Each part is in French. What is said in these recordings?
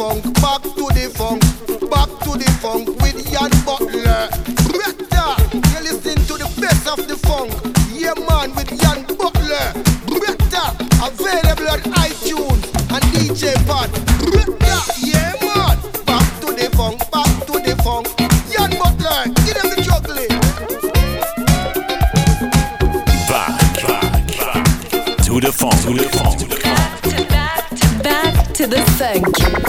funk, back to the funk, back to the funk with Jan Butler. Better, you listen to the best of the funk. Yeah, man, with Jan Butler. Better, available on iTunes and DJ Pod. Better, yeah, man. Back to the funk, back to the funk. Jan Butler, give them the juggling. Back, back, back to the funk, to the funk. Back to the funk.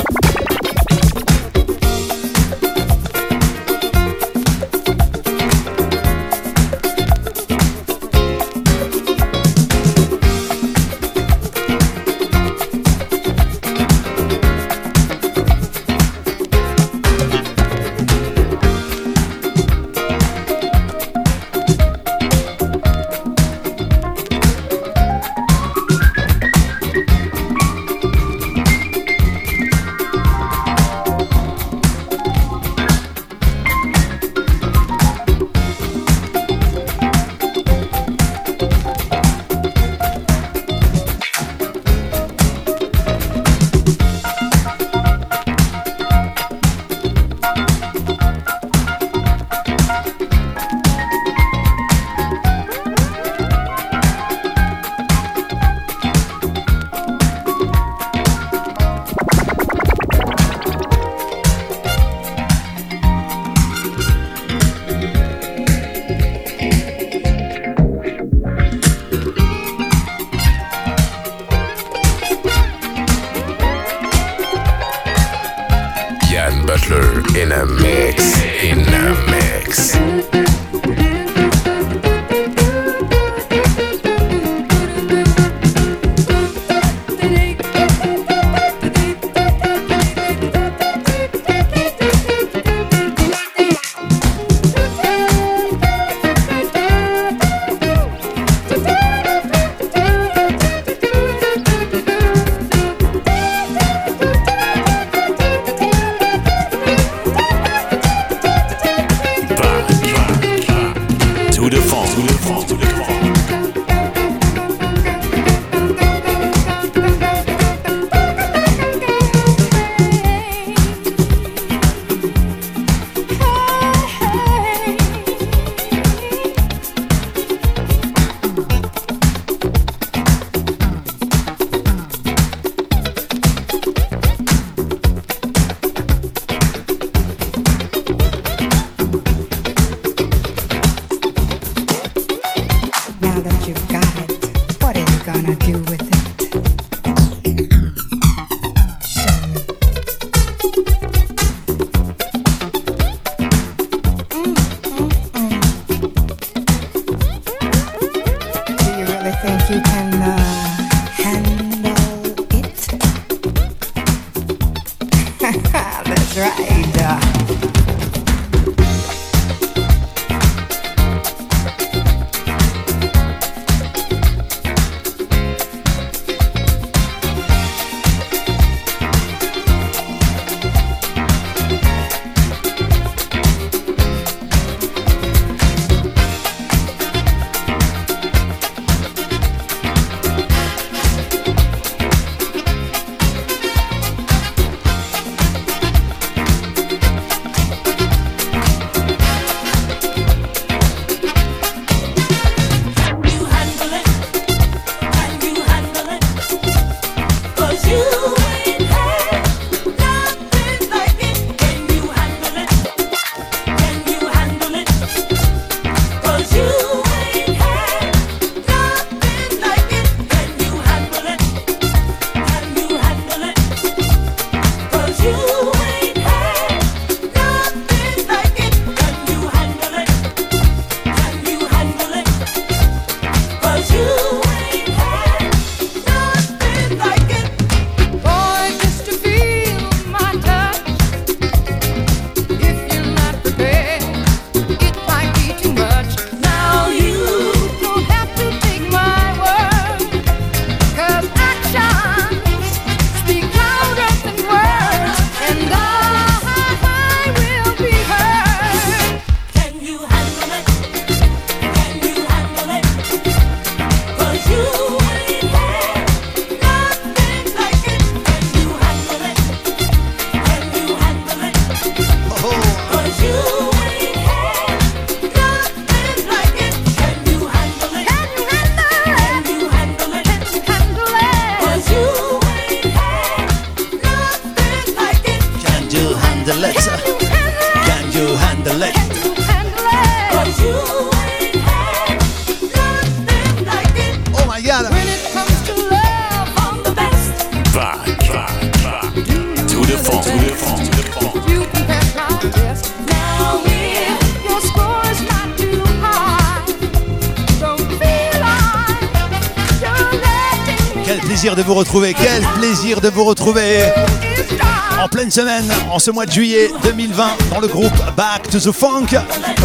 Semaine, en ce mois de juillet 2020, dans le groupe Back to the Funk.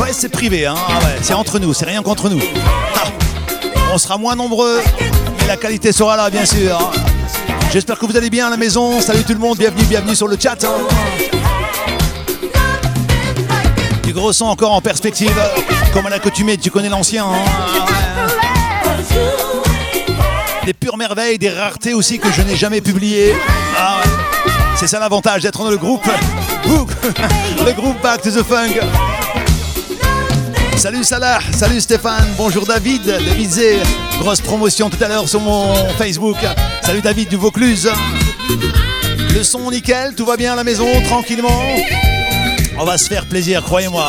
Ouais, c'est privé, hein, ah c'est entre nous, c'est rien contre nous. Ah, on sera moins nombreux, mais la qualité sera là, bien sûr. J'espère que vous allez bien à la maison. Salut tout le monde, bienvenue, bienvenue sur le chat. Du gros son encore en perspective, comme à l'accoutumée, tu connais l'ancien. hein. Des pures merveilles, des raretés aussi que je n'ai jamais publiées. Ah ouais. C'est ça l'avantage d'être dans le groupe. Le groupe Back to the Funk. Salut Salah, salut Stéphane, bonjour David, David Zé. Grosse promotion tout à l'heure sur mon Facebook. Salut David du Vaucluse. Le son nickel, tout va bien à la maison, tranquillement. On va se faire plaisir, croyez-moi.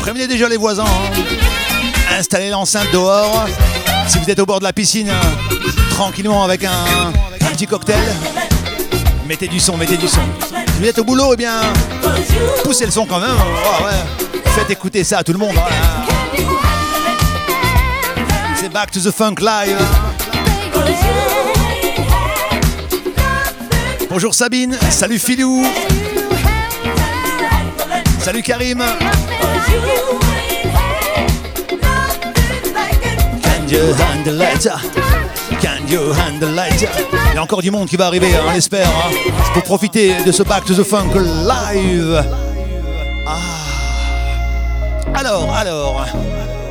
Prévenez déjà les voisins. hein. Installez l'enceinte dehors. Si vous êtes au bord de la piscine, tranquillement avec un petit cocktail, mettez du son, mettez du son. Vous êtes au boulot, eh bien, poussez le son quand même. Ouais. Faites écouter ça à tout le monde. hein. C'est Back to the Funk Live. Bonjour Sabine, salut Philou, salut Karim. Can you handle? Il y a encore du monde qui va arriver, hein, on l'espère, hein, pour profiter de ce Back to the Funk live. Ah. Alors, alors,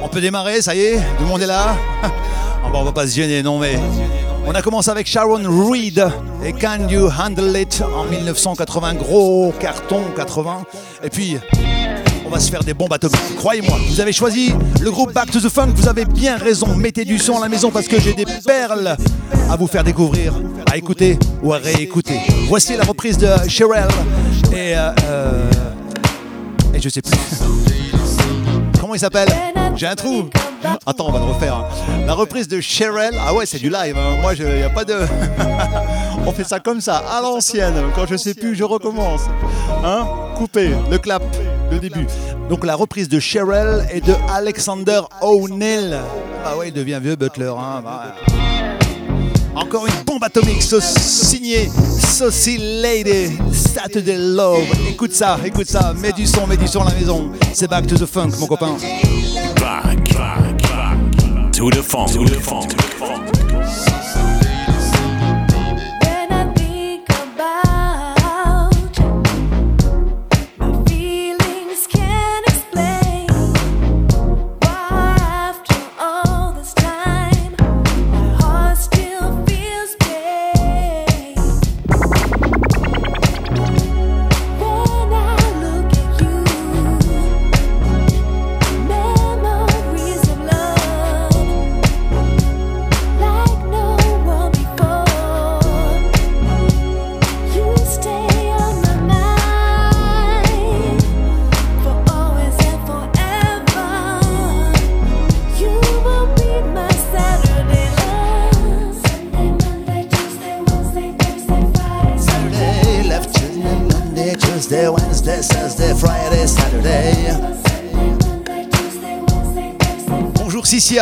on peut démarrer, ça y est, tout le monde est là. Ah bon, on va pas se gêner, non mais. On a commencé avec Sharon Reed et Can You Handle It en 1980, gros carton 80. Et puis, on va se faire des bombes atomiques. Croyez-moi, vous avez choisi le groupe Back to the Funk, vous avez bien raison. Mettez du son à la maison parce que j'ai des perles à vous faire découvrir, à écouter ou à réécouter. Voici la reprise de Sherelle et. euh, euh, et je sais plus. Comment il s'appelle? J'ai un trou. Attends, on va le refaire. La reprise de Sherelle. Ah ouais, c'est du live. hein. Moi, il n'y a pas de. on fait ça comme ça, à l'ancienne. Quand je sais plus, je recommence. Hein? Coupé, le clap, Donc la reprise de Sherelle et de Alexander O'Neill. Ah ouais, il devient vieux Butler. Hein. Bah, encore une bombe atomique so- signée Saucy Lady Saturday Love. Écoute ça, écoute ça. Mets du son, mets du son à la maison. C'est Back to the Funk, mon copain. Back, to the funk,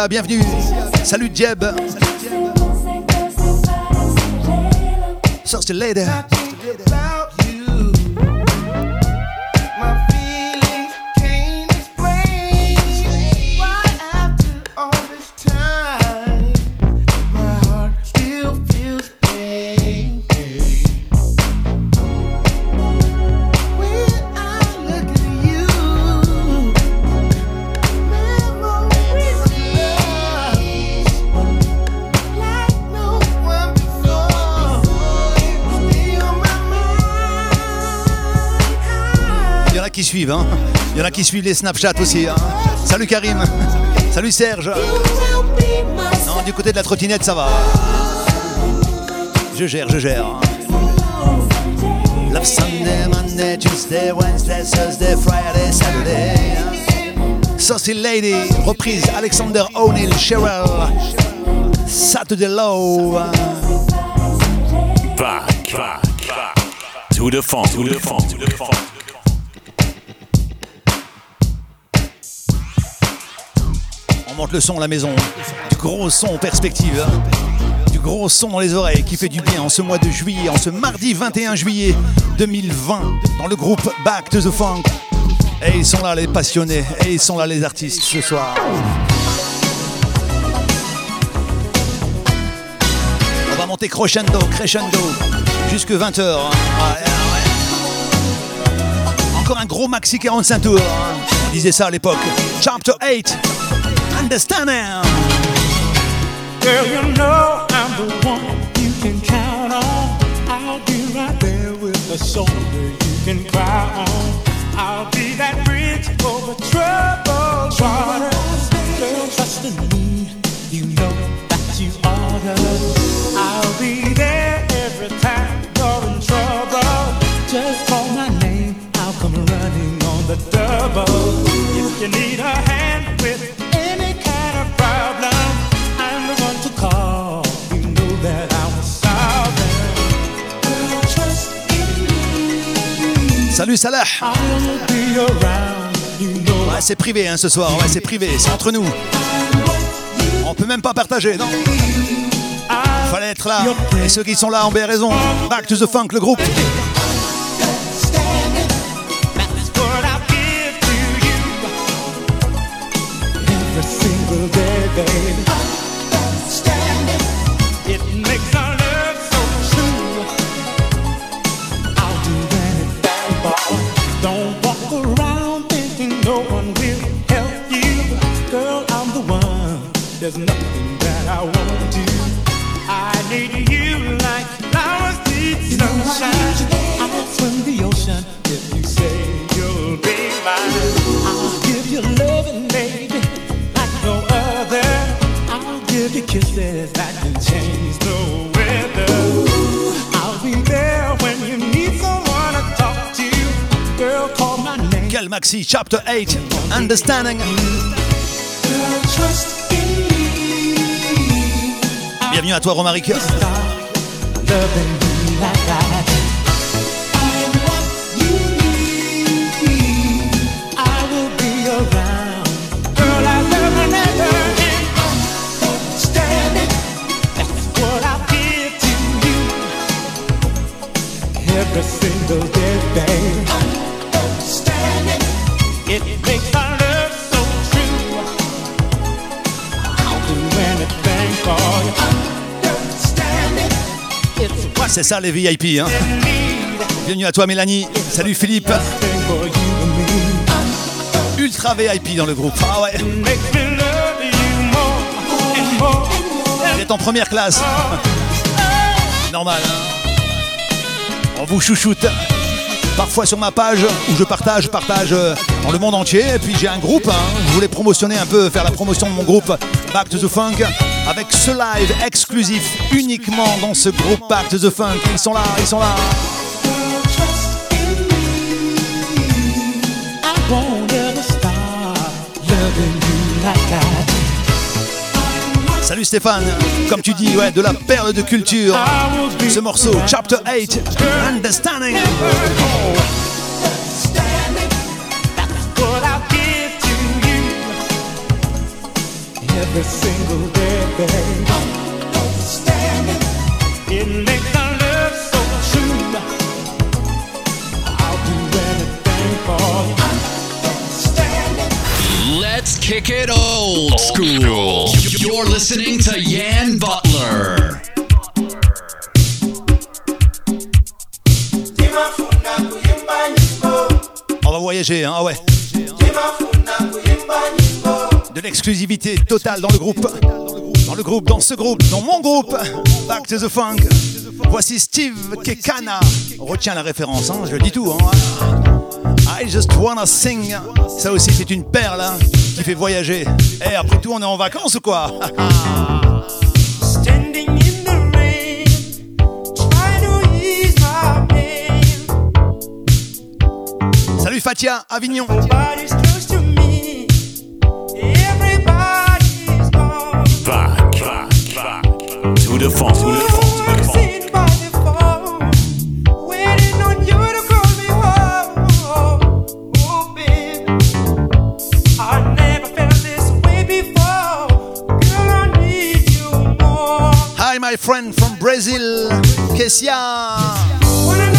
Bienvenue. Salut Jeb. Wednesday, Thursday, Friday, Saturday qui suivent les Snapchat aussi. hein. Salut Karim. Salut Serge. Non, du côté de la trottinette, ça va. Je gère, je gère. Love Sunday, Monday, Tuesday, Wednesday, Thursday, Friday, Saturday. Saucy Lady, reprise Alexander O'Neill, Cheryl. Saturday Low. Back, back, back. To the funk, to the funk, to the le son à la maison. Du gros son en perspective. Du gros son dans les oreilles qui fait du bien en ce mois de juillet, en ce mardi 21 juillet 2020, dans le groupe Back to the Funk. Et ils sont là les passionnés, et ils sont là les artistes ce soir. On va monter crescendo, crescendo, jusque 20h. Encore un gros maxi 45 tours. hein. On disait ça à l'époque. Chapter 8. Understanding. Girl, you know I'm the one you can count on. I'll be right there with a shoulder you can cry on. I'll Salut Salah. Ouais, c'est privé hein, ce soir, ouais, c'est privé, c'est entre nous. On peut même pas partager, non? Fallait être là. Et ceux qui sont là ont bien raison. Back to the funk, le groupe. 8, Understanding. Bienvenue à toi, Romaric. C'est ça les VIP. Hein. Bienvenue à toi, Mélanie. Salut Philippe. Ultra VIP dans le groupe. Ah ouais, vous êtes en première classe. Normal. hein. On vous chouchoute. Parfois sur ma page où je partage, partage euh, dans le monde entier. Et puis j'ai un groupe. hein. Je voulais promotionner un peu, faire la promotion de mon groupe Back to the Funk avec ce live exclusif uniquement dans ce groupe Back to the Funk. Ils sont là, ils sont là. Salut Stéphane, comme tu dis, ouais, de la perle de culture. Ce morceau, Chapter 8, Understanding. every single day. Kick it old school. You're listening to Yan Butler. On va voyager, hein, ah ouais. De l'exclusivité totale dans le groupe. Le groupe, dans ce groupe, dans mon groupe. Back to the Funk. Voici Steve Kekana. Retiens la référence, hein, je dis tout. Hein. I just wanna sing. Ça aussi, c'est une perle hein, qui fait voyager. Et après tout, on est en vacances ou quoi? Salut Fatia, Avignon. Before. Girl, I need you more. Hi, my friend from Brazil, Kesia.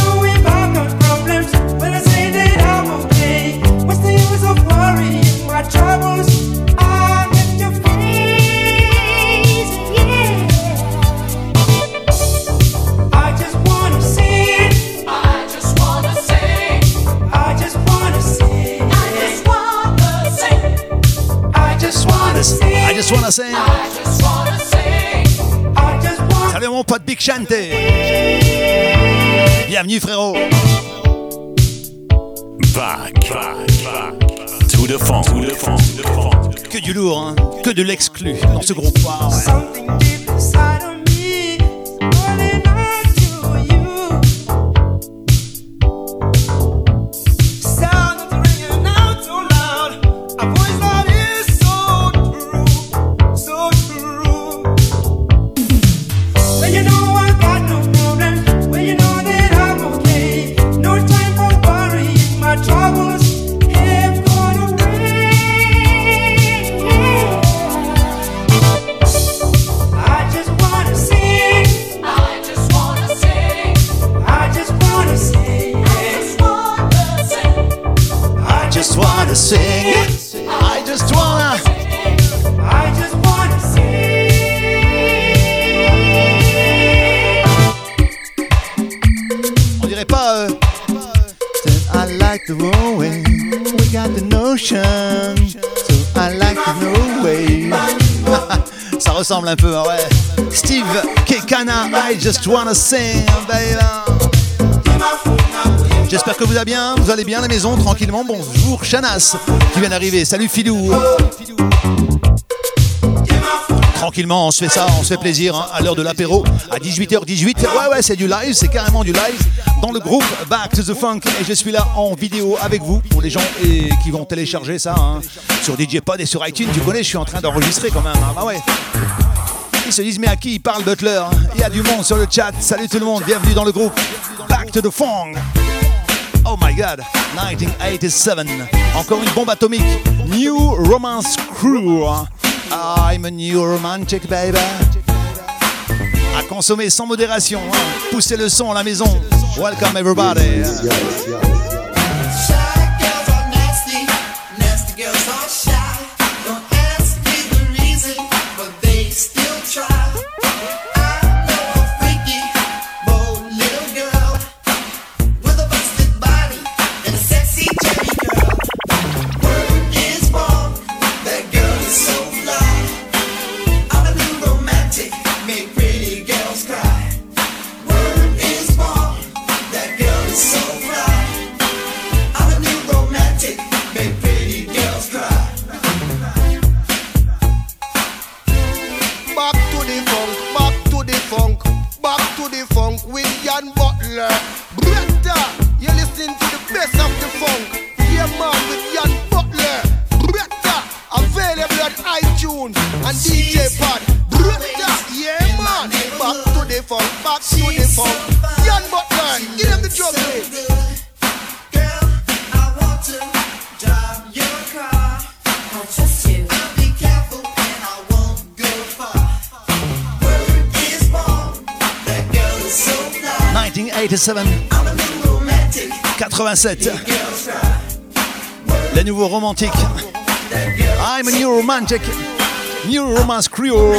Just wanna say. I just wanna sing. I just wanna Salut mon pote Big Shante. Bienvenue frérot. Back. Back. Back. To the funk. To the funk. To the funk. Que du lourd, hein. que de l'exclu dans ce groupe. Ah ouais. Un peu, hein, ouais. Steve Kekana, I just wanna sing. J'espère que vous allez bien, vous allez bien à la maison tranquillement. Bonjour Chanas qui vient d'arriver. Salut Filou. Tranquillement, on se fait ça, on se fait plaisir hein, à l'heure de l'apéro à 18h18. Ouais, ouais, c'est du live, c'est carrément du live dans le groupe Back to the Funk. Et je suis là en vidéo avec vous pour les gens et, qui vont télécharger ça hein, sur DJ Pod et sur iTunes. Tu connais, je suis en train d'enregistrer quand même. hein. Bah ouais. Ils se disent, mais à qui il parle Butler Il y a du monde sur le chat. Salut tout le monde, bienvenue dans le groupe Back to the Funk. Oh my god, 1987. Encore une bombe atomique. New Romance Crew. I'm a new romantic baby. À consommer sans modération. hein. Poussez le son à la maison. Welcome everybody. 87. girls cry. Les nouveaux romantiques. I'm a new romantic. New romance crew.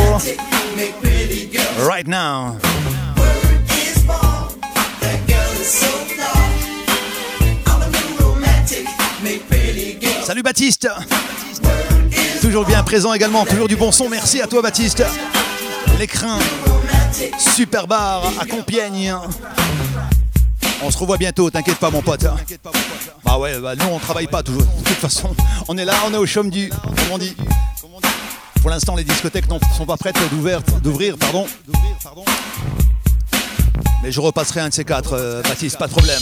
Right now. Salut Baptiste. Toujours bien présent également, toujours du bon son. Merci à toi Baptiste. L'écrin, super bar à Compiègne. On se revoit bientôt, t'inquiète pas mon pote. Bah ouais, bah nous on travaille pas toujours. De toute façon, on est là, on est au chaume du. Comment on dit Pour l'instant, les discothèques ne sont pas prêtes d'ouvrir, d'ouvrir, pardon. Mais je repasserai un de ces quatre, euh, Baptiste, pas de problème.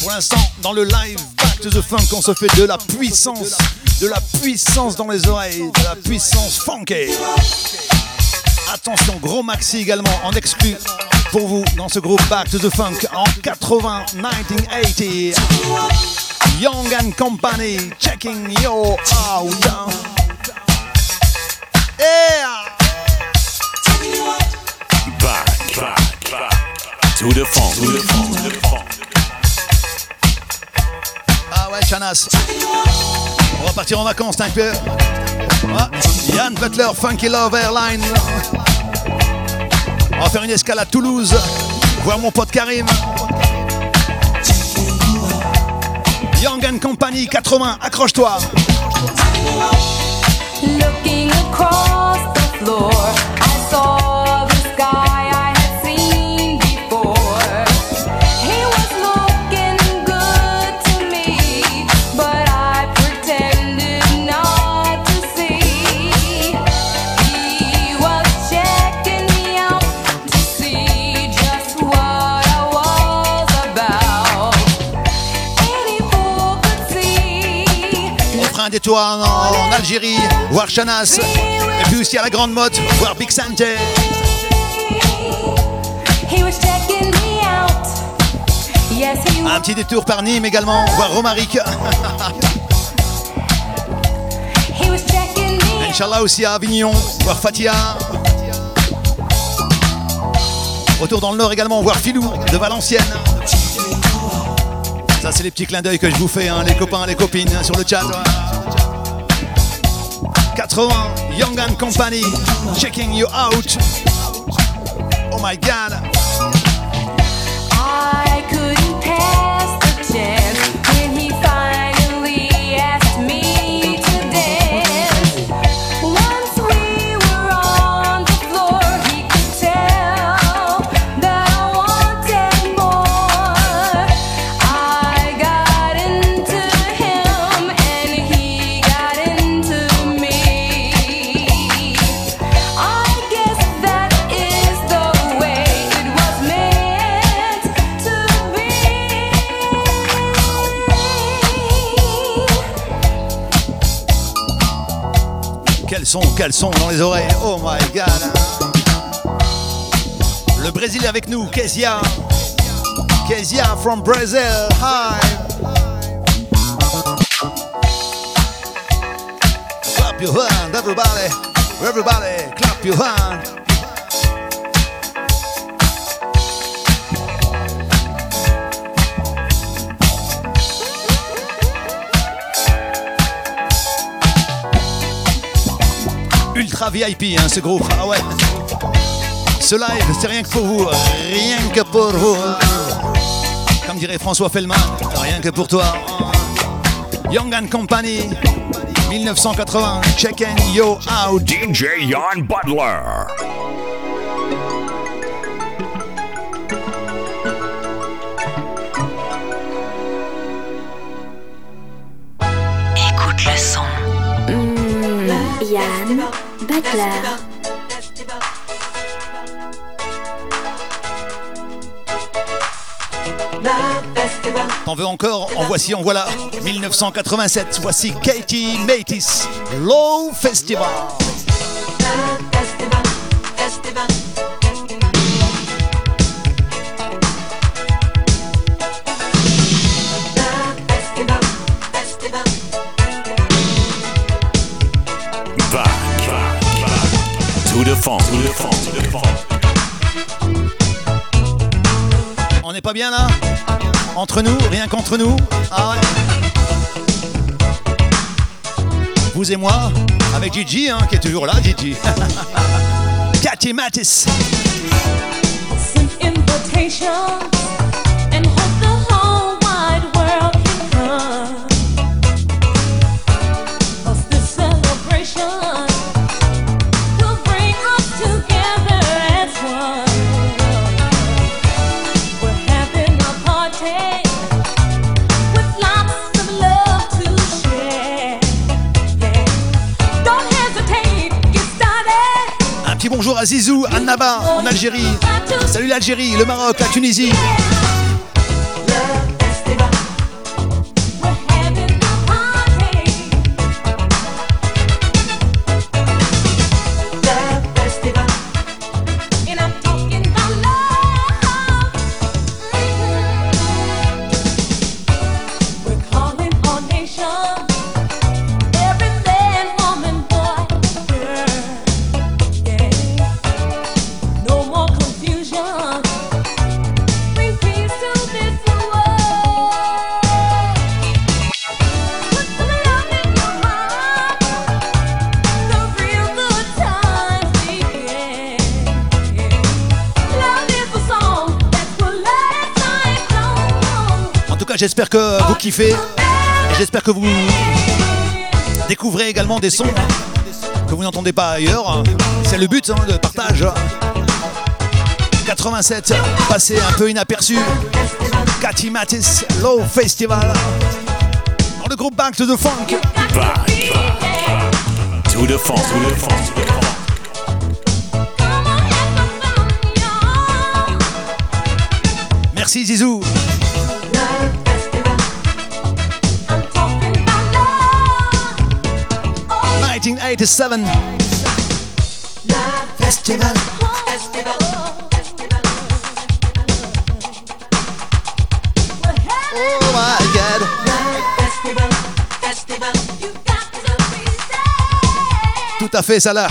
Pour l'instant, dans le live Back to the Funk, on se fait de la puissance, de la puissance dans les oreilles, de la puissance funky. Attention, gros maxi également en exclu pour vous dans ce groupe Back to the Funk en 80, 1980. Young and Company, checking your out. Yeah! Back, back, back. To the funk, to the funk, to the funk. Ah ouais, Chanas. On va partir en vacances, t'inquiète. peu. Ah, Yann Butler, Funky Love Airline. On va faire une escale à Toulouse. Voir mon pote Karim. Young Company 80, accroche-toi. Looking across the floor, I saw Détour en, en Algérie, voir Chanas. Et puis aussi à la Grande Motte, voir Big he Un petit détour par Nîmes également, voir Romaric. Inch'Allah aussi à Avignon, voir Fatia. Retour dans le Nord également, voir Filou de Valenciennes. Ça, c'est les petits clins d'œil que je vous fais, hein, les copains, les copines, hein, sur le chat. 80, Young and Company, checking you out. Oh my god. Sont dans les oreilles. Oh my god. Le Brésil est avec nous, Kezia. Kezia from Brazil. Hi. Clap your hand, everybody. Everybody, clap your hand. VIP, hein, ce groupe. Ah ouais. Ce live, c'est rien que pour vous. Rien que pour vous. Comme dirait François Fellman, rien que pour toi. Young and Company, 1980, checking you out. DJ Jan Butler. T'en veux encore En voici, en voilà. 1987, voici Katie Matis, Low Festival. Pas bien là Entre nous, rien qu'entre nous Ah Vous et moi, avec Gigi, hein, qui est toujours là, Gigi. Katie Matis. Un petit bonjour à Zizou, à Naba, en Algérie. Salut l'Algérie, le Maroc, la Tunisie. J'espère que vous découvrez également des sons que vous n'entendez pas ailleurs. C'est le but hein, de partage. 87, passé un peu inaperçu. Cathy Mattis, Low Festival. Dans le groupe Back to the Funk. Back, back, back. To the funk, to the funk, to the funk. Merci Zizou. Nineteen eighty-seven. Festival. Oh my God. Tout à fait, Salah.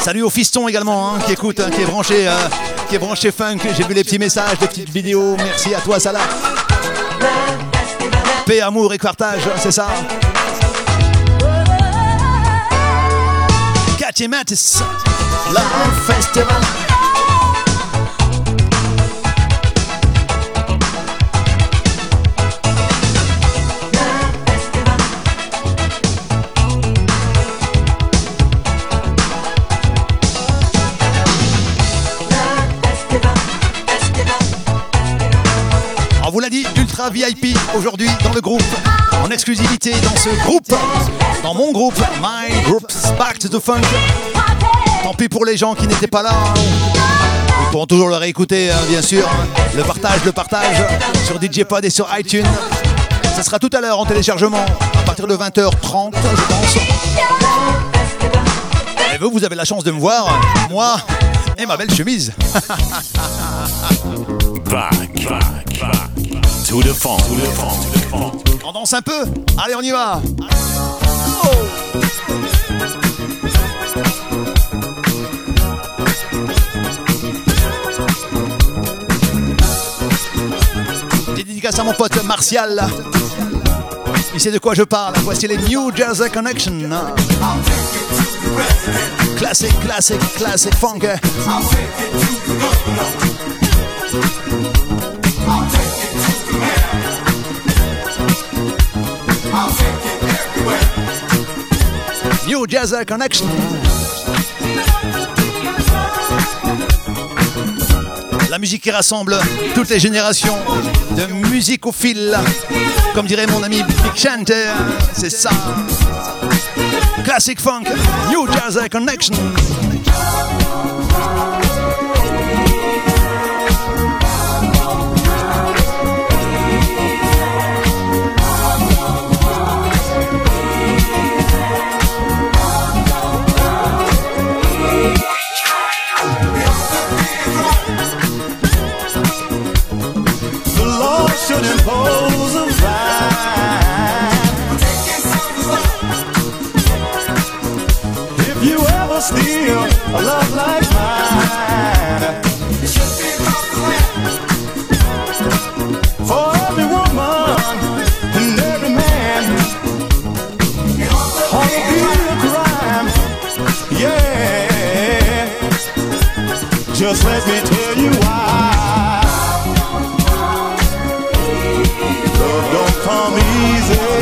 Salut au fiston également hein, qui écoute, hein, qui est branché, euh, qui est branché funk. J'ai vu les petits messages, les petites vidéos. Merci à toi, Salah. Paix, amour et partage, c'est ça. Cathy Mattis, Love Festival. On vous l'a dit, ultra VIP aujourd'hui dans le groupe, en exclusivité dans ce groupe, dans mon groupe, My Group Back to the Funk. Tant pis pour les gens qui n'étaient pas là. Ils pourront toujours le réécouter, hein, bien sûr. Le partage, le partage sur DJ Pod et sur iTunes. Ça sera tout à l'heure en téléchargement, à partir de 20h30, je pense. Et vous, vous avez la chance de me voir, moi et ma belle chemise. Back, back, back. To the funk. On danse un peu Allez, on y va dédicaces à mon pote Martial. Il sait de quoi je parle. Voici les New Jersey Connection. Classic, classic, classic funk. New Jersey Connection. La musique qui rassemble toutes les générations de musicophiles. Comme dirait mon ami Big Chanter, c'est ça. Classic Funk, New Jersey Connection. Let me tell you why. Love don't come easy.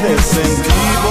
Listen, people.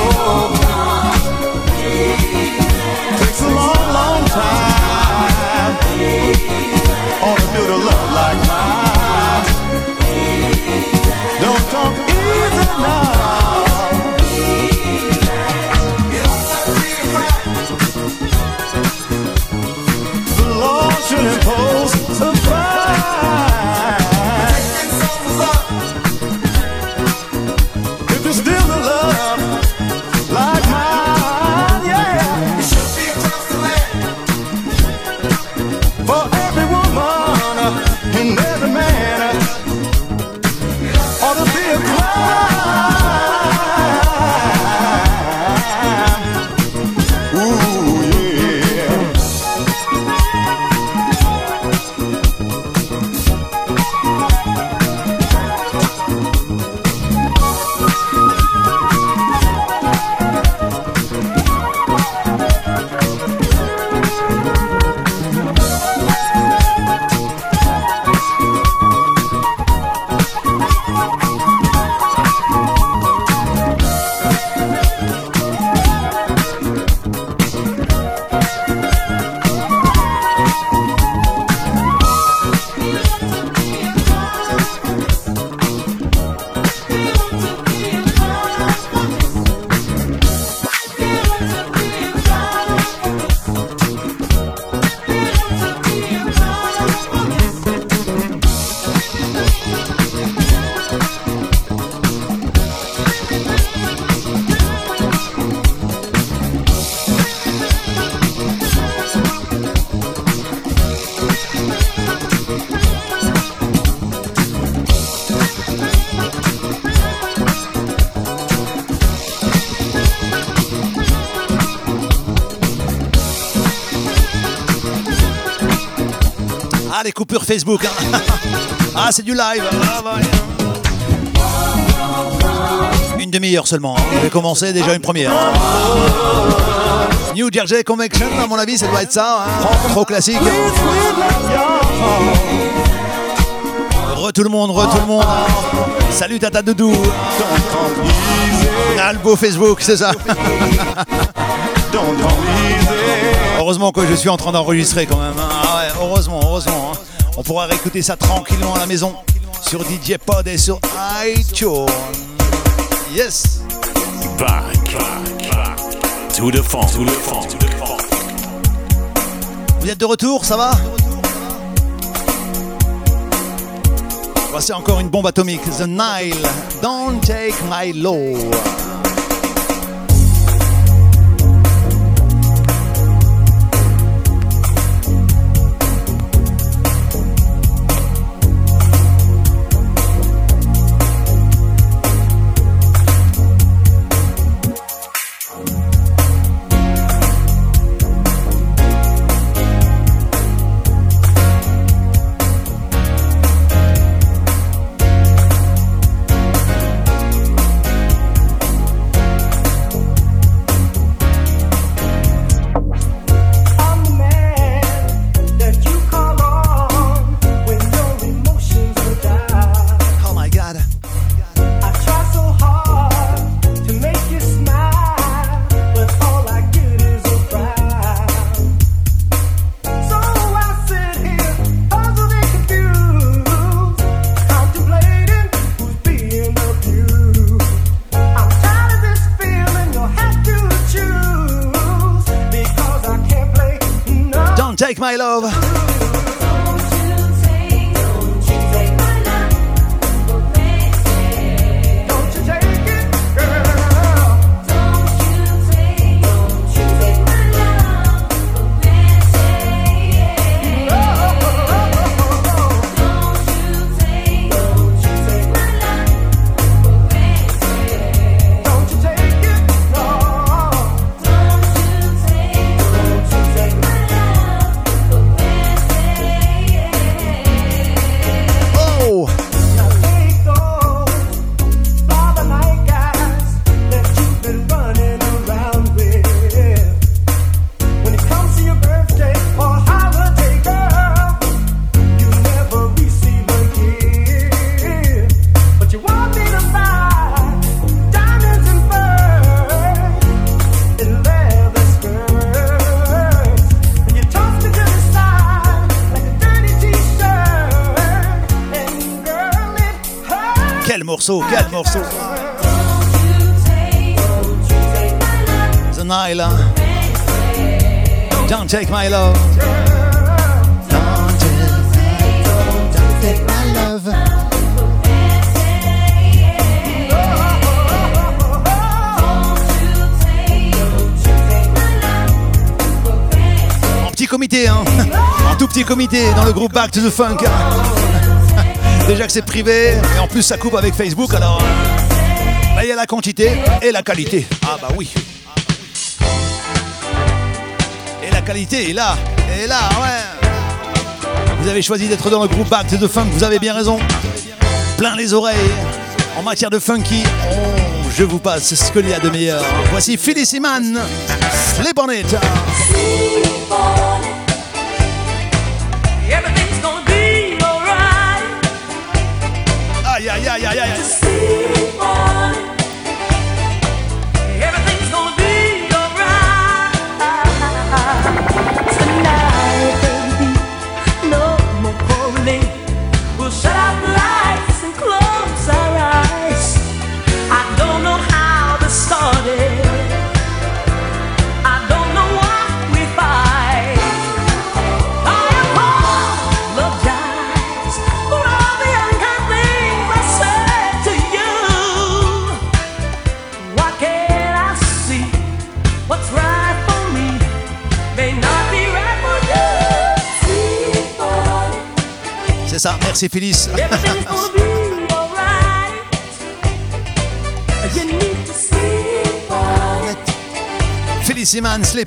Ah, les coupures Facebook. hein. Ah, c'est du live. Ah. Une demi-heure seulement. hein. Je vais commencer déjà une première. hein. New Jersey Convection, à mon avis, ça doit être ça. hein. Trop classique. Re tout le monde, re tout le monde. Salut Tata Doudou. Ah, le beau Facebook, c'est ça. Heureusement que je suis en train d'enregistrer quand même. hein. Ah heureusement, heureusement. hein. On pourra réécouter ça tranquillement à la maison sur DJ Pod et sur iTunes. Yes. Back, back, back. To the the. Vous êtes de retour, ça va? Voici encore une bombe atomique. The Nile. Don't take my law. My love. Dans le groupe Back to the Funk. Déjà que c'est privé, et en plus ça coupe avec Facebook, alors il y a la quantité et la qualité. Ah bah oui. Et la qualité est là, est là, ouais. Vous avez choisi d'être dans le groupe Back to the Funk, vous avez bien raison. Plein les oreilles. En matière de funky, oh, je vous passe ce qu'il y a de meilleur. Voici Phyllis Iman, Sleep on It.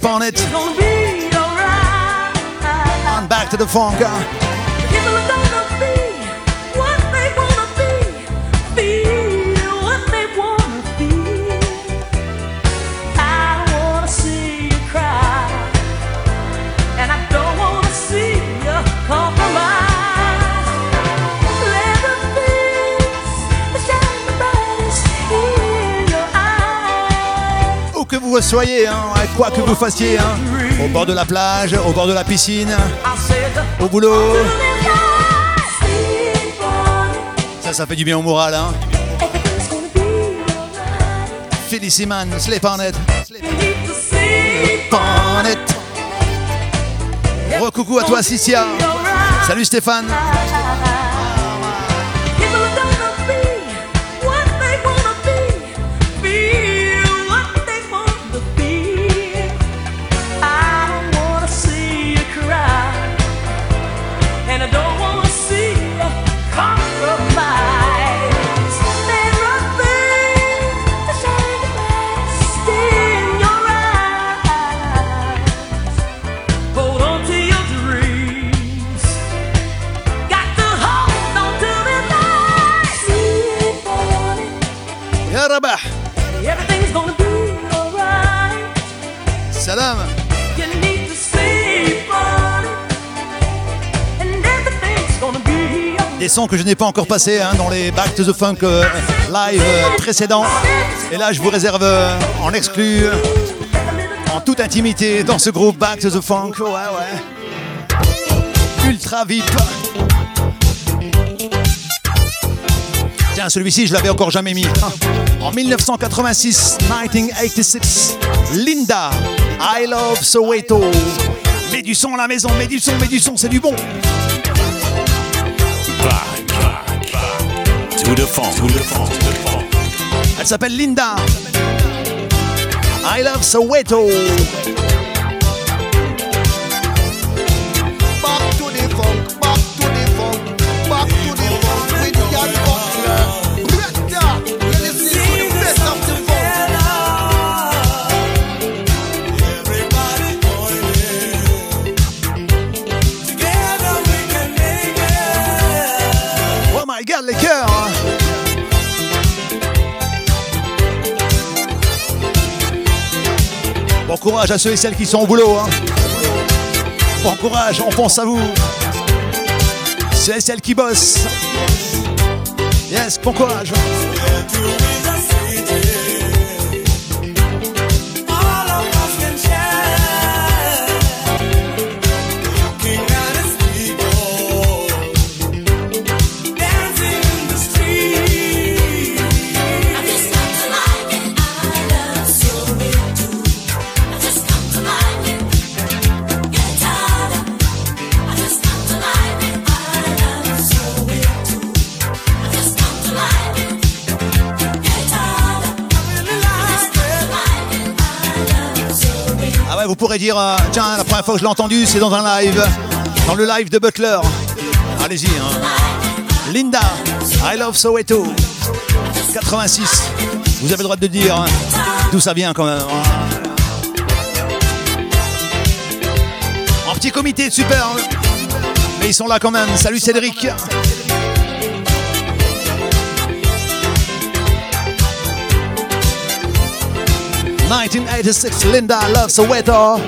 On It. It's gonna be alright. And back to the funk. Vous soyez, hein, quoi que vous fassiez, hein, au bord de la plage, au bord de la piscine, au boulot, ça, ça fait du bien au moral. Hein. Everything's gonna be alright. Felicity Man, Sleep on it. Sleep On it. Recoucou à toi, Cicia. Salut Stéphane. Que je n'ai pas encore passés hein, dans les Back to the Funk euh, live euh, précédents. Et là, je vous réserve euh, en exclu, en toute intimité, dans ce groupe Back to the Funk. Ouais, ouais. Ultra VIP. Tiens, celui-ci, je l'avais encore jamais mis. En 1986, 1986, Linda, I Love Soweto. Mets du son à la maison, mets du son, mets du son, c'est du bon. Elle s'appelle Linda. I love Soweto. À ceux et celles qui sont au boulot. hein. Bon courage, on pense à vous. Ceux et celles qui bossent. Yes, bon courage. Dire, euh, tiens, la première fois que je l'ai entendu, c'est dans un live, dans le live de Butler. Allez-y. hein. Linda, I love Soweto, 86. Vous avez le droit de dire hein, d'où ça vient quand même. hein. En petit comité, super. Mais ils sont là quand même. Salut Cédric. ...1986, Linda loves Soweto.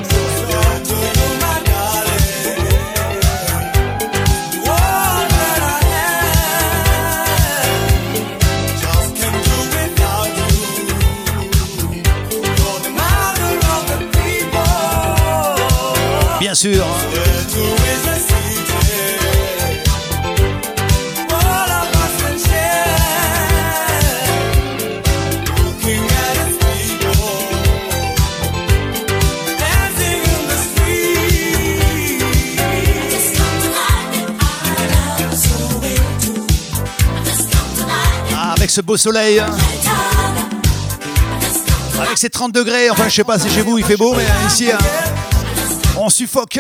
Bien sûr. Ce beau soleil. Avec ces 30 degrés, enfin je sais pas si chez vous il fait beau, mais ici hein, on suffoque.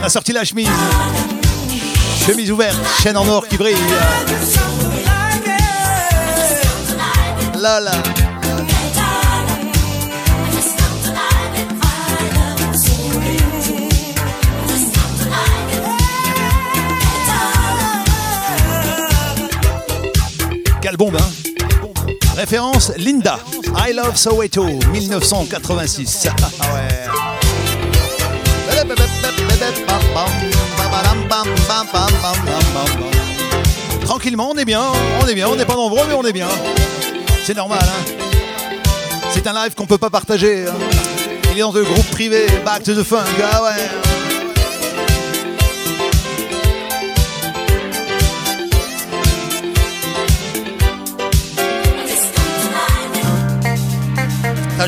On a sorti la chemise. Chemise ouverte, chaîne en or qui brille. Là là. Bombe, hein Référence Linda. I Love Soweto, 1986. Ah. Tranquillement, on est bien, on est bien, on n'est pas nombreux, mais on est bien. C'est normal, hein. C'est un live qu'on peut pas partager. hein. Il est dans le groupe privé, Back to the Funk, ah ouais.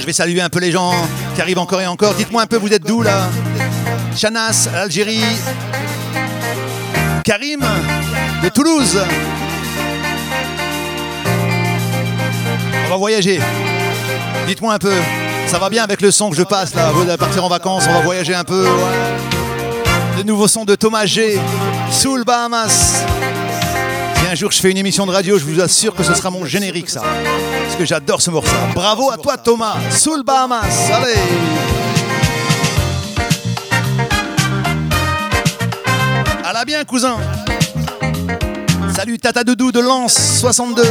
Je vais saluer un peu les gens qui arrivent encore et encore. Dites-moi un peu, vous êtes d'où là Chanas, Algérie. Karim, de Toulouse. On va voyager. Dites-moi un peu, ça va bien avec le son que je passe là Vous allez partir en vacances, on va voyager un peu. Le nouveau son de Thomas G. Soul Bahamas. Si un jour je fais une émission de radio, je vous assure que ce sera mon générique ça. Parce que j'adore ce morceau. Bravo à toi Thomas. Soul Bahamas. Allez. À la bien cousin. Salut Tata Doudou de Lens 62.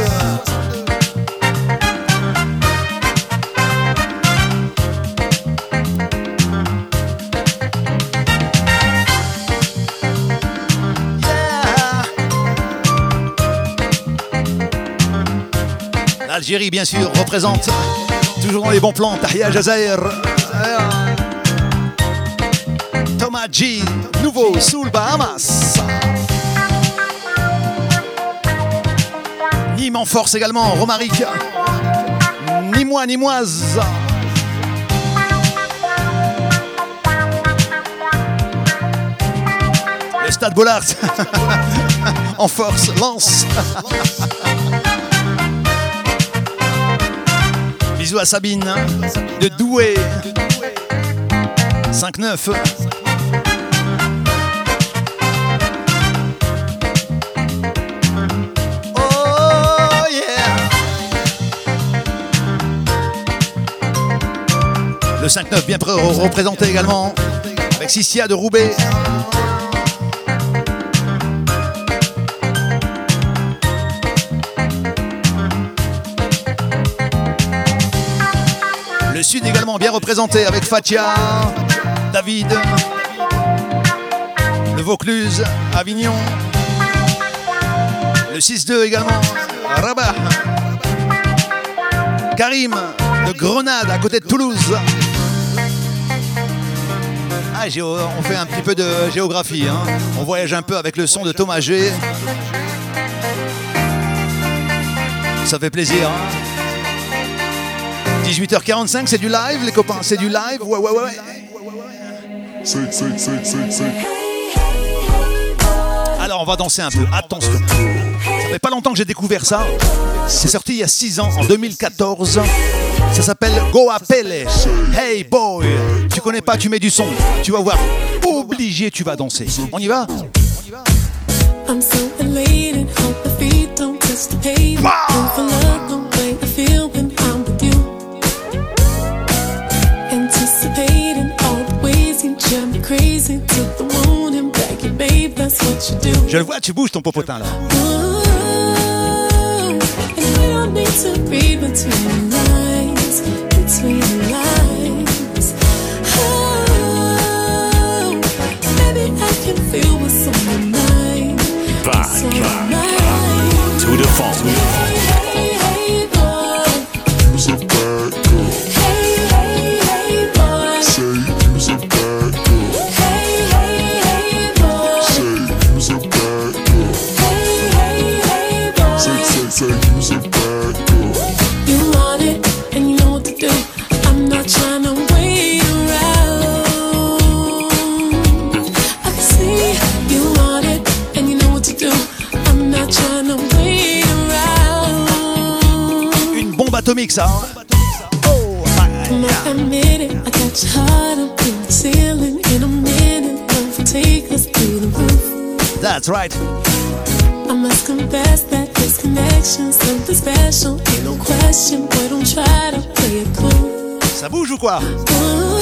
L'Algérie, bien sûr, représente toujours dans les bons plans. Tahia Jazair. Thomas G. Nouveau Soul Bahamas. Nîmes en force également. Romaric. Ni moi, ni moise. Le stade Bollard. en force. Lance. Bisous à Sabine hein, de Douai. 5-9. Oh yeah. Le 5-9 bien pré- représenté également avec Sissia de Roubaix. Également bien représenté avec Fatia, David, le Vaucluse, Avignon. Le 6-2 également, Rabat. Karim de Grenade à côté de Toulouse. Ah, on fait un petit peu de géographie. hein. On voyage un peu avec le son de Thomas G. Ça fait plaisir. hein. 18h45, c'est du live, les copains. C'est du live. Ouais, ouais, ouais. ouais. Alors, on va danser un peu. Attention. Ça fait pas longtemps que j'ai découvert ça. C'est sorti il y a 6 ans, en 2014. Ça s'appelle Go Apele. Hey boy. Tu connais pas, tu mets du son. Tu vas voir. Obligé, tu vas danser. On y va? I'm Je le vois, tu bouges ton popotin là. That's right. I must confess that this connection's something special. Ain't no question, boy, don't try to play it cool. Ça bouge ou quoi? Ooh,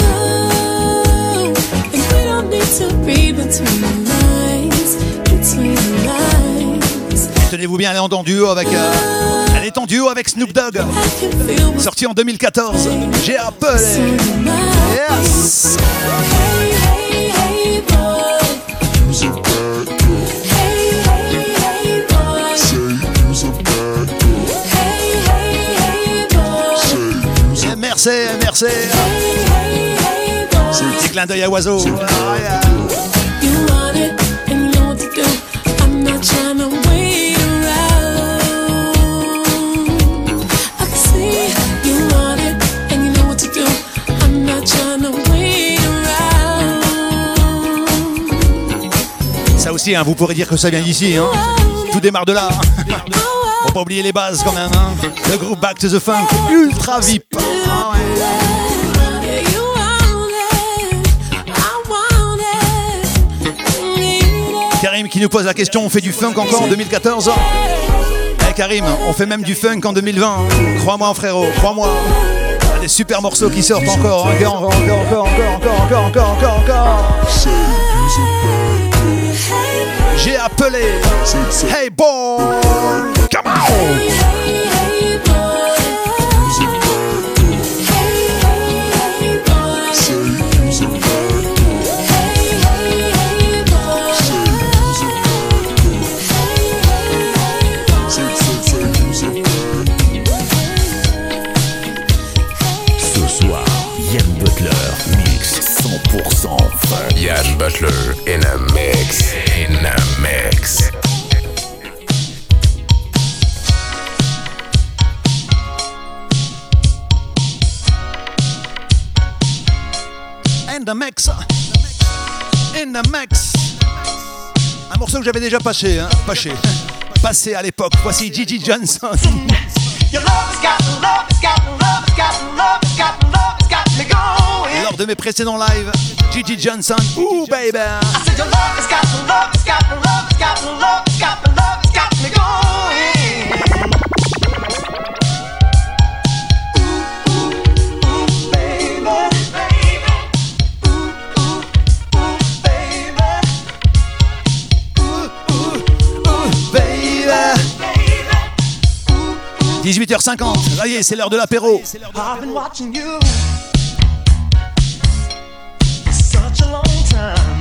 and we don't need to read between the lines, between the lines. Tenez-vous bien, elle est en duo avec euh, Elle est en duo avec Snoop Dogg. Sorti en 2014. J'ai appelé. Yes. Merci, merci. Petit clin d'œil à oiseau. Want aussi, hein, vous pourrez dire que ça vient d'ici. Hein. Tout démarre de là. Faut pas oublier les bases quand même. Hein. Le groupe Back to the Funk, ultra VIP. Ah ouais. Karim qui nous pose la question, on fait du funk encore en 2014 Eh Karim, on fait même du funk en 2020. hein. Crois-moi frérot, crois-moi. Des super morceaux qui sortent encore, encore, encore, encore, encore, encore, encore, encore, encore. J'ai appelé. Hey boy. Come on 100% funk. Yann Butler in a mix. In a mix. In the mix In the mix Un morceau que j'avais déjà passé, hein, passé, passé à l'époque. Voici Gigi Johnson. Your love has got the love, has got the love, has got the love, has got the love, has got me going de mes précédents lives. Gigi Johnson, ooh baby. « 18h50, ça y est, c'est l'heure de l'apéro. Time.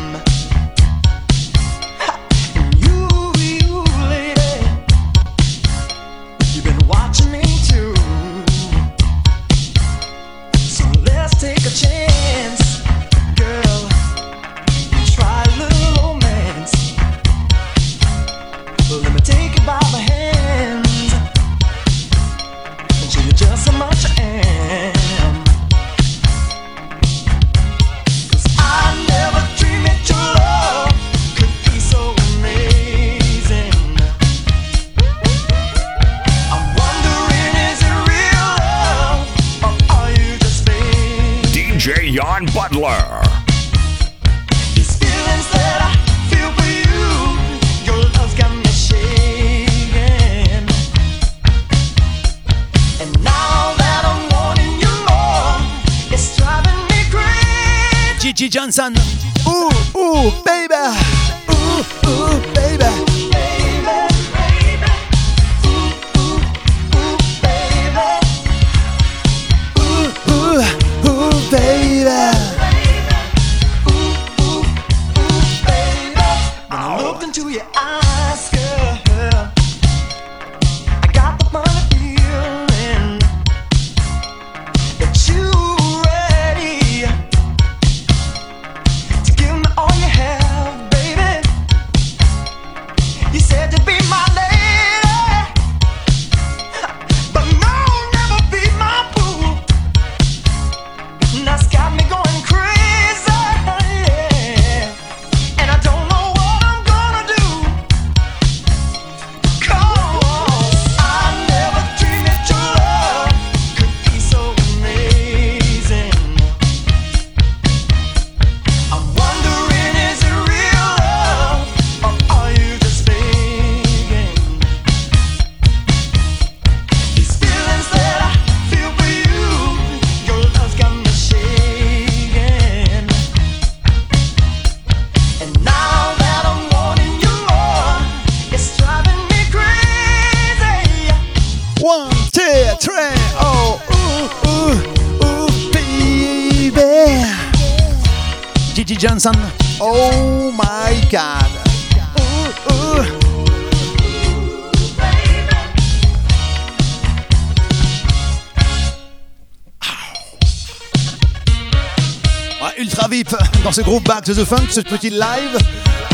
Ce groupe Back to the Funk, ce petit live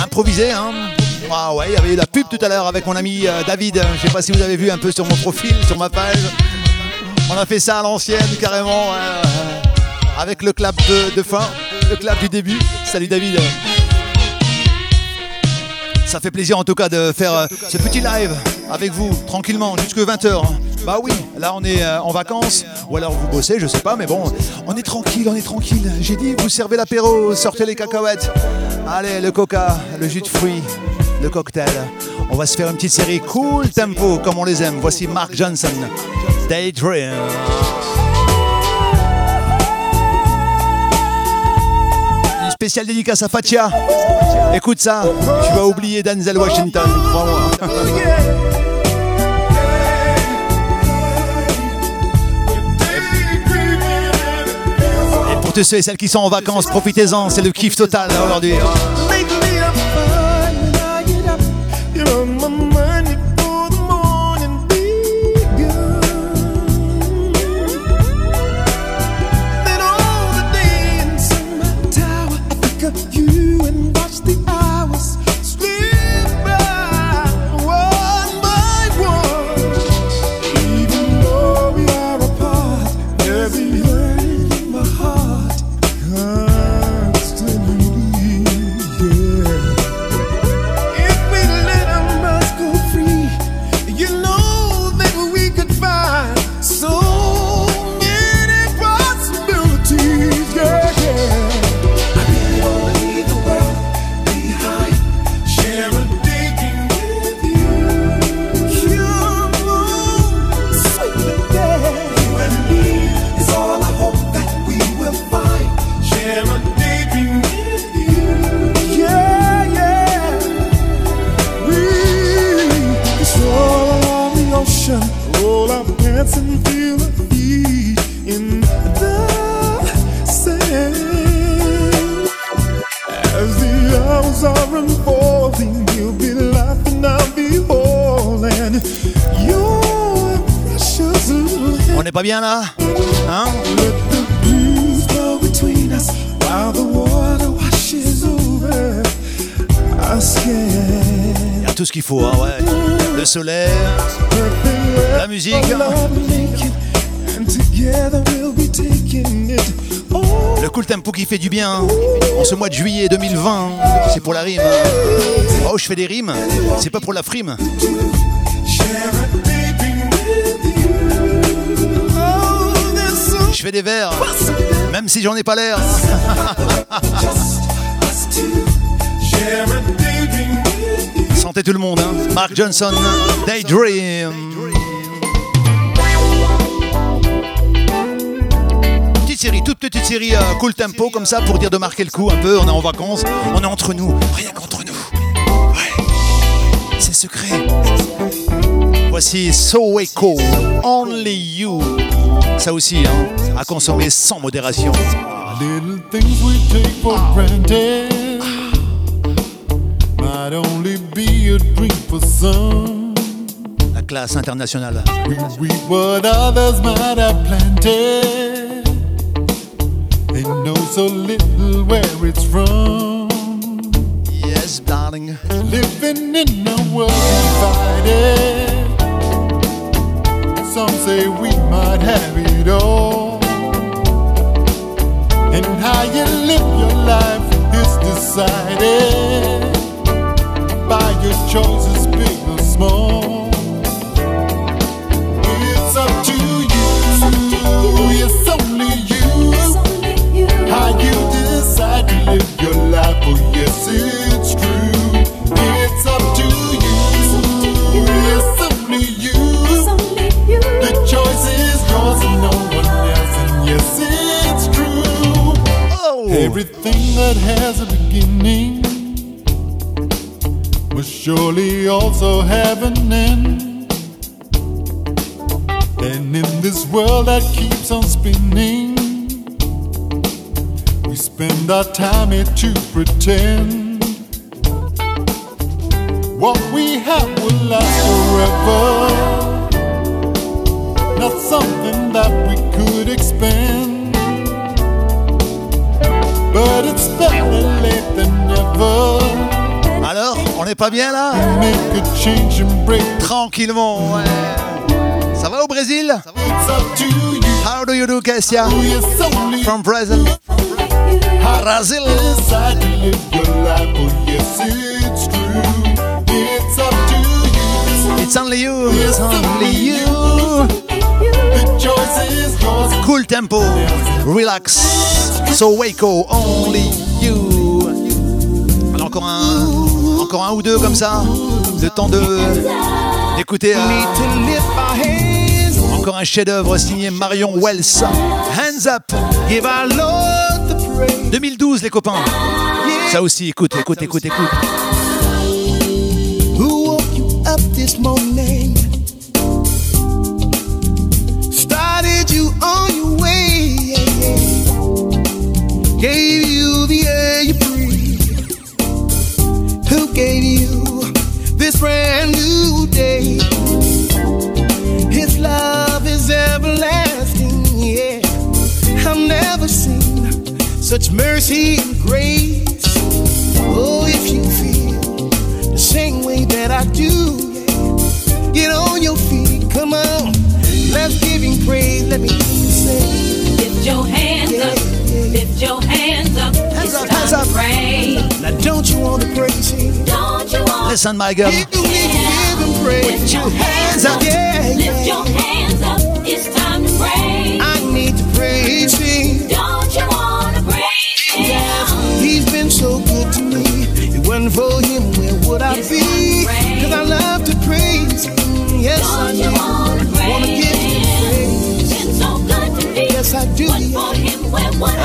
improvisé. Hein. Ah ouais, il y avait eu la pub tout à l'heure avec mon ami euh, David. Je sais pas si vous avez vu un peu sur mon profil, sur ma page. On a fait ça à l'ancienne carrément, ouais. avec le clap de, de fin, le clap du début. Salut David. Ça fait plaisir en tout cas de faire euh, ce petit live avec vous tranquillement jusque 20h. Bah oui, là on est euh, en vacances ou alors vous bossez, je sais pas, mais bon, on est tranquille, on est tranquille. J'ai dit, vous servez l'apéro, sortez les cacahuètes. Allez, le coca, le jus de fruits, le cocktail. On va se faire une petite série cool tempo comme on les aime. Voici Mark Johnson, Daydream. Une spéciale dédicace à Fatia. Écoute ça, tu vas oublier Denzel Washington, crois-moi. Tous ceux et celles qui sont en vacances, profitez-en, c'est le kiff total aujourd'hui. Over our skin. Il y a tout ce qu'il faut, hein, ouais. Le soleil, la musique. All. Le cool tempo qui fait du bien hein. en ce mois de juillet 2020. C'est pour la rime. hein. Oh, je fais des rimes, c'est pas pour la frime. Je fais des vers, même si j'en ai pas l'air. Santé tout le monde, hein. Mark Johnson, Daydream. Petite série, toute petite série euh, cool tempo comme ça pour dire de marquer le coup un peu. On est en vacances, on est entre nous, rien qu'entre nous. Ouais, c'est secret. Voici So Echo, Only You. Ça aussi, hein, à consommer sans modération. Little things we take for granted might only be a dream for some. La classe internationale. We reap what others might have planted. They know so little where it's from. Yes, darling. Living in a world divided. Some say we might have it all. And how you live your life is decided by your choices, big or small. It's up to you. It's only you. How you decide to live your life. Oh, yes, Everything that has a beginning must surely also have an end. And in this world that keeps on spinning, we spend our time here to pretend. What we have will last forever. Not something that we could expand. Alors, on n'est pas bien là. Tranquillement, ouais. Ça va au Brésil to you. How do you do, Kessia? From Brazil. Brazil. It's only you. It's only you. Cool tempo. Relax. So Waco, only you. Alors encore un, encore un ou deux comme ça. Le temps de d'écouter. euh, encore un chef-d'œuvre signé Marion Wells. Hands up. give our Lord the praise. 2012 les copains. Ça aussi, écoute, écoute, écoute, écoute. Gave you the air you breathe. Who gave you this brand new day? His love is everlasting. Yeah, I've never seen such mercy and grace. Oh, if you feel the same way that I do. Yeah. Get on your feet, come on. Let's give him praise. Let me say, Lift your hands up, lift your hands up. Hands it's up, time hands to up. pray. now don't you want to praise him? Don't you want Listen, my girl. You need to give him praise. Lift your hands up. Yeah, Lift your hands up. It's time to pray. I need to praise him.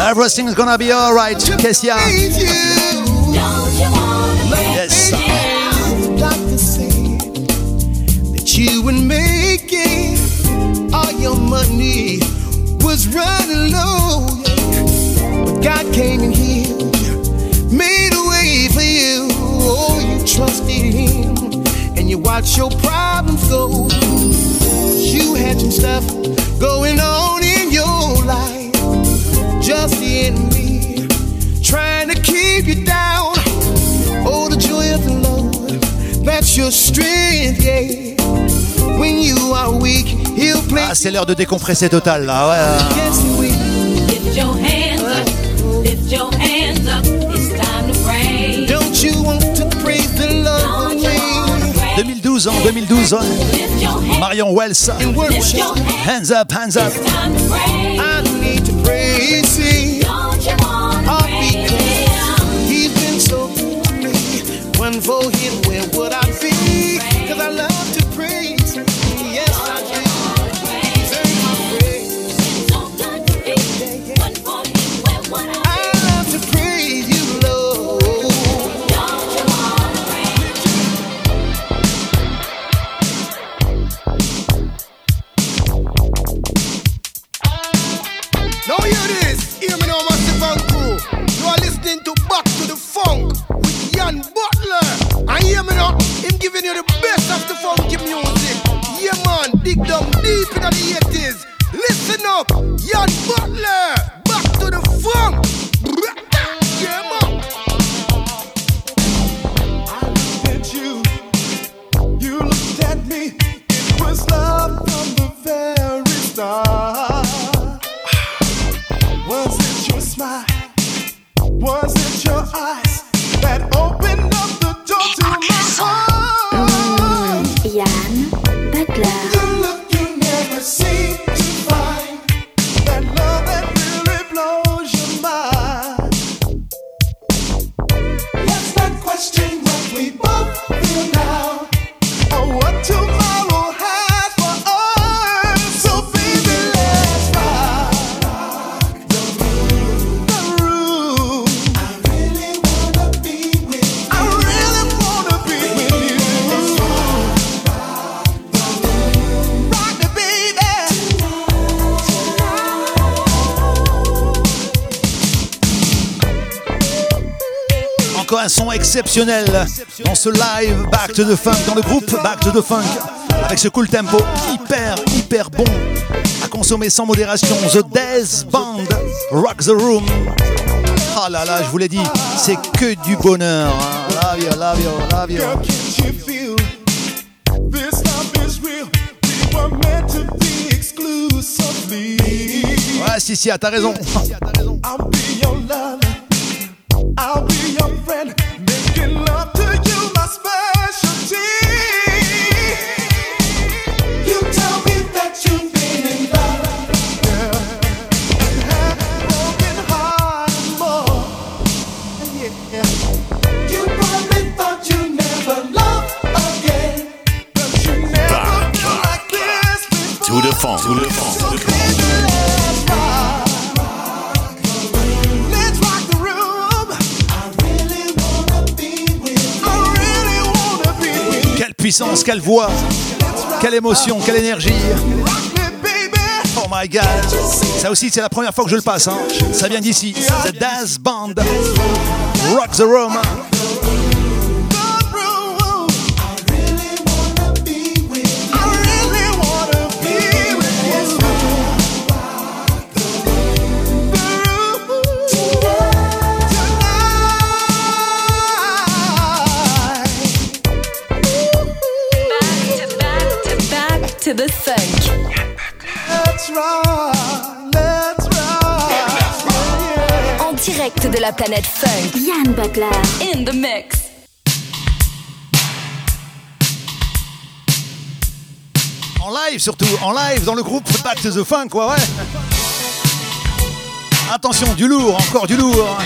Everything's gonna be alright, Kessia. Yes. You make it. All your money was running low. But God came and healed made a way for you. Oh, you trusted Him and you watched your problems go. You had some stuff going on in just the enemy trying to keep you down. Oh, the joy of the Lord, that's your strength, yeah. When you are weak, He'll Ah, place c'est l'heure de décompresser total là, ouais. yes. Lift your hands up, lift your hands up. It's time to pray. Don't you want to praise the Lord? With me? pray? 2012, en 2012. hein. Lift your hands, Marion Wells. Hands. Hands up, hands up. It's time to pray. I need to praise Him. Don't you want to All praise because Him? He's been so good to me. One for Him, where would I be? Exceptionnel dans ce live Back to the Funk, dans le groupe Back to the Funk, avec ce cool tempo hyper, hyper bon à consommer sans modération. The Death Band, Rock the Room. Ah là là, je vous l'ai dit, c'est que du bonheur. Love you, love you, love you. Ouais, si, si, ah, t'as raison. Be with you. Quelle puissance, quelle voix, quelle émotion, quelle énergie. Oh my god. Ça aussi, c'est la première fois que je le passe. hein. Ça vient d'ici. The Daz Band. Rock the Room. To the funk. Let's rock, let's rock. En direct de la planète funk. Yann Butler. In the mix. En live surtout, en live dans le groupe Back to the Funk, quoi, ouais. Attention, du lourd, encore du lourd.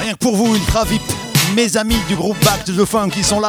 Rien que pour vous, Ultra VIP, mes amis du groupe Back to the Funk, qui sont là.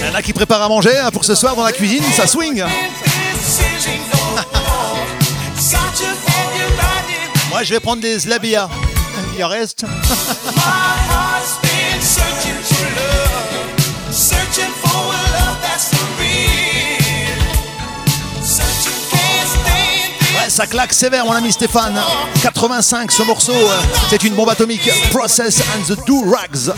Il y en a qui préparent à manger hein, pour ce soir dans la cuisine, ça swing. Moi, je vais prendre des Slabia. Il en reste. Ça claque sévère, mon ami Stéphane. 85, ce morceau, euh, c'est une bombe atomique. Process and the Do Rags.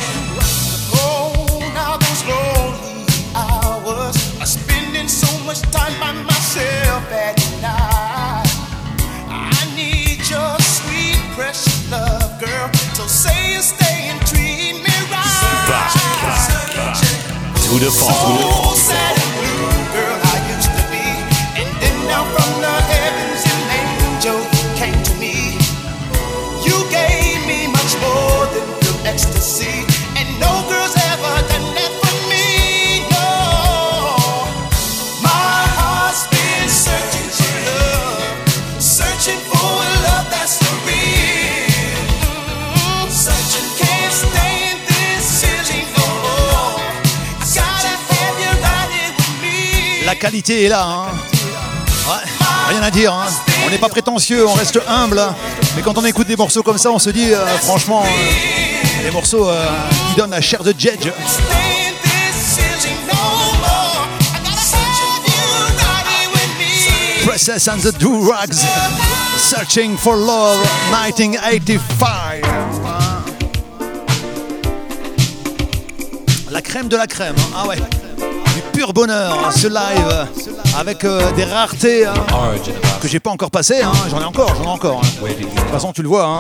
La qualité est là. hein. Ouais, rien à dire. hein. On n'est pas prétentieux, on reste humble. hein. Mais quand on écoute des morceaux comme ça, on se dit, euh, franchement, euh, des morceaux qui donnent la chair de Jedge. Process and the Do Rags. Searching for Love, 1985. La crème de la crème. Ah ouais. Bonheur, hein, ce live, avec euh, des raretés hein, que j'ai pas encore passé. hein. J'en ai encore, j'en ai encore. De toute façon, tu le vois, hein.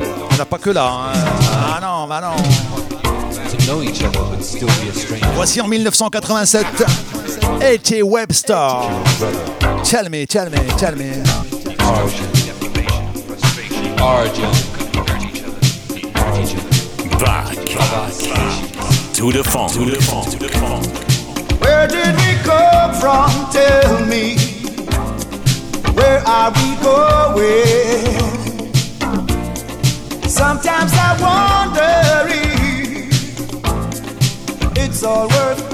il n'y en a pas que là. Ah non, bah non. Voici en 1987, A.T. Webster. Tell me, tell. Back to the funk. To the. To the funk. Where did we come from? Tell me. Where are we going? Sometimes I wonder if it's all worth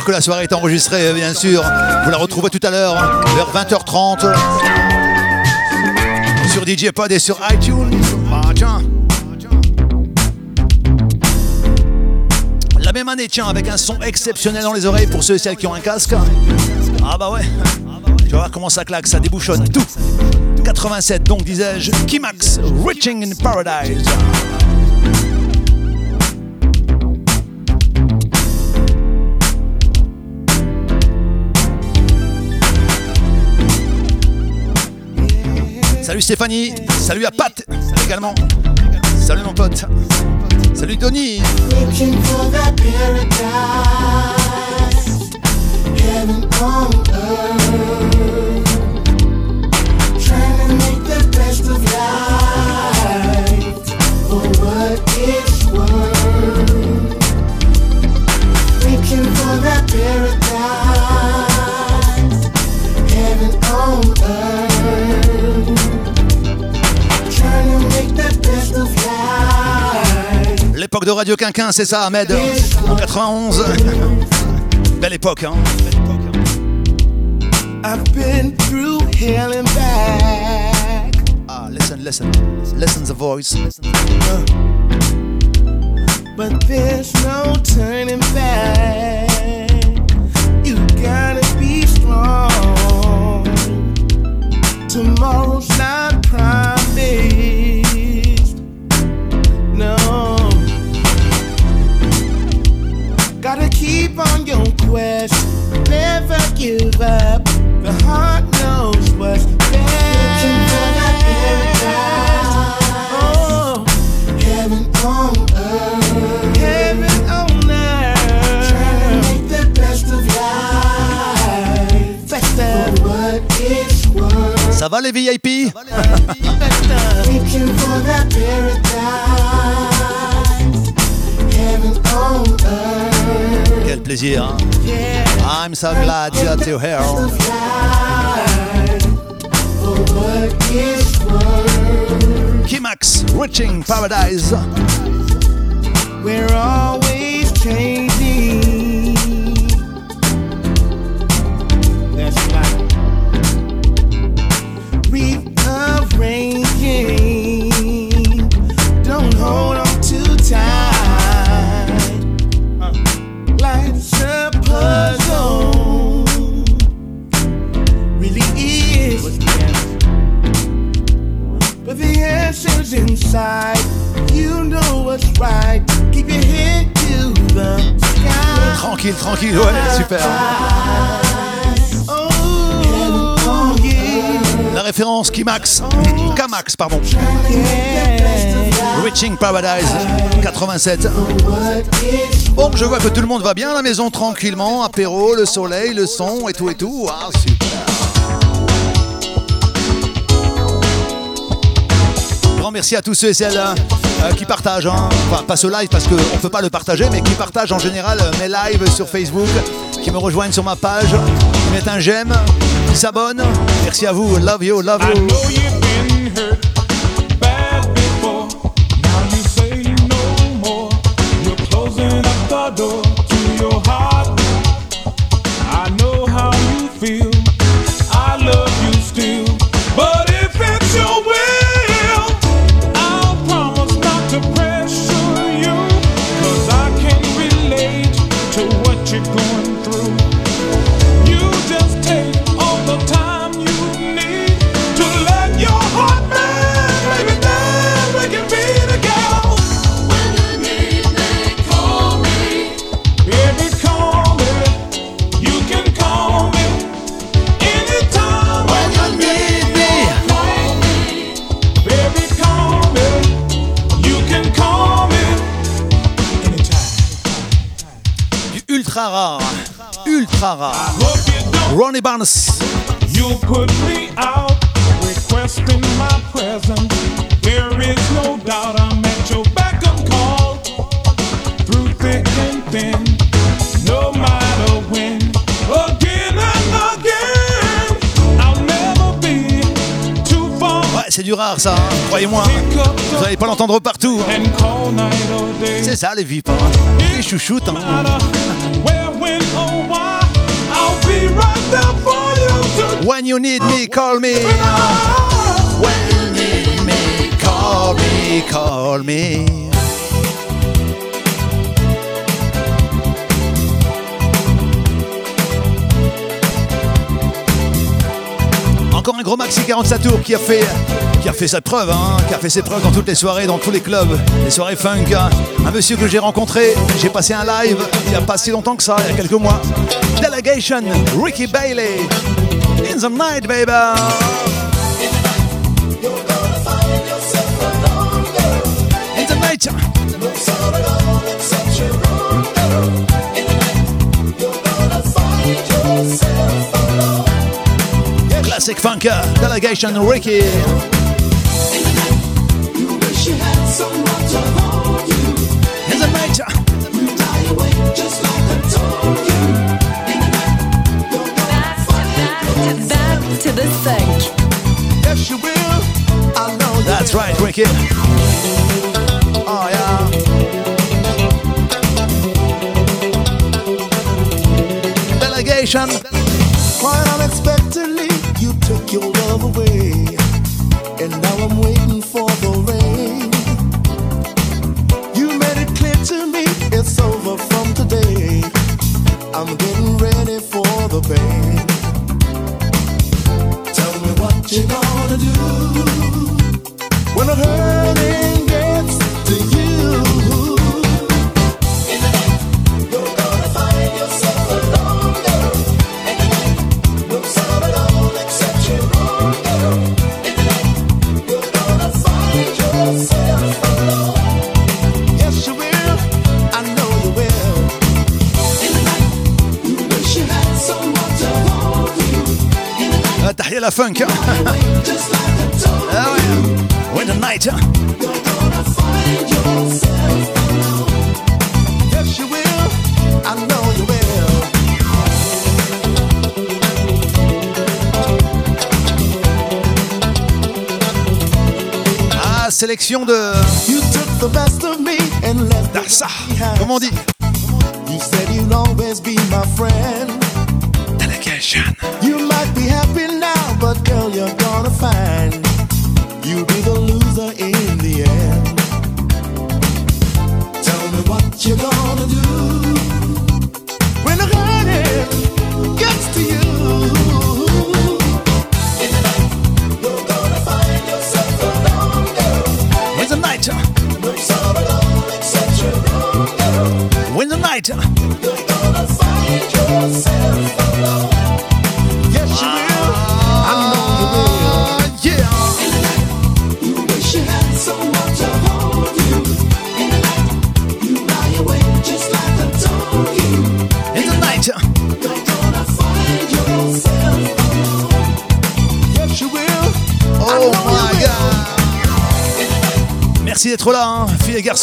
que la soirée est enregistrée, bien sûr. Vous la retrouvez tout à l'heure, vers 20h30. Sur DJ Pod et sur iTunes. La même année, tiens, avec un son exceptionnel dans les oreilles pour ceux et celles qui ont un casque. Ah bah ouais. Tu vas voir comment ça claque, ça débouchonne tout. 87, donc disais-je, Kimax, Reaching in Paradise. Salut Stéphanie, salut à Pat également. Salut mon pote. Salut Tony. L'époque de Radio Quinquin, c'est ça Ahmed En 91. Belle époque, hein I've been through hell and back. Ah, listen, listen. Listen the voice. But there's no turning back. You gotta be strong. Tomorrow's not on your. Never give up. The heart knows what's best. Oh, heaven on earth. Heaven on earth. Trying to make the best of life. Best of what it's worth. Ça va les VIP Reaching for that paradise. Plaisir, I'm so glad you're here. Kimax, Reaching Paradise. We're always changing. Peace inside. You know what's right. Keep your head to the sky. Tranquille, tranquille, ouais, super. Oh, yeah. La référence Kimax, Kamax, pardon. Reaching Paradise 87. Bon, je vois que tout le monde va bien à la maison tranquillement, apéro, le soleil, le son et tout et tout. Ah, super. Merci à tous ceux et celles euh, qui partagent, hein. enfin pas ce live parce qu'on ne peut pas le partager, mais qui partagent en général euh, mes lives sur Facebook, qui me rejoignent sur ma page, qui mettent un j'aime, qui s'abonnent. Merci à vous, love you, love you. Barnes. You put me out, requesting my presence. There is no doubt I'm at your beck and call. Through thick and thin, no matter when. Again and again, I'll never be too far. Ouais, c'est du rare ça, hein, croyez-moi. Vous allez pas l'entendre partout. hein. C'est ça les VIP, hein. les chouchoutes. hein. When you need me, call me. When you need me, call me, call me. Encore un gros maxi 47 tours qui a fait qui a fait sa preuve, hein, qui a fait ses preuves dans toutes les soirées, dans tous les clubs, les soirées funk. hein. Un monsieur que j'ai rencontré, j'ai passé un live il n'y a pas si longtemps que ça, il y a quelques mois. Delegation, Ricky Bailey, in the night, baby. In the night. Classic funk, Delegation, Ricky. That's right, funk. Told Ah ouais. When the night. will. Ah, sélection de You took the best of me and left the Darsa. rest behind. Comment on dit You said you'd always be my friend.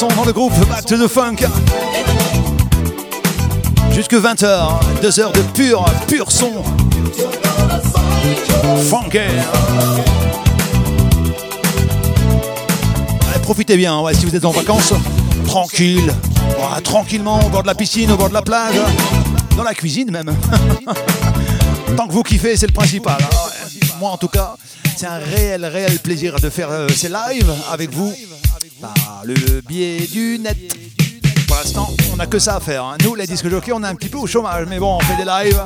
Dans le groupe Back to the Funk. Jusque 20h, 2 heures de pur, pur son. Funky. Profitez bien, ouais, si vous êtes en vacances, tranquille, tranquillement, au bord de la piscine, au bord de la plage, dans la cuisine même. Tant que vous kiffez, c'est le principal. hein. Moi, en tout cas, c'est un réel, réel plaisir de faire euh, ces lives avec vous le biais du net. Pour l'instant, on n'a que ça à faire. hein. Nous, les disques jockeys, on est un petit peu au chômage, mais bon, on fait des lives,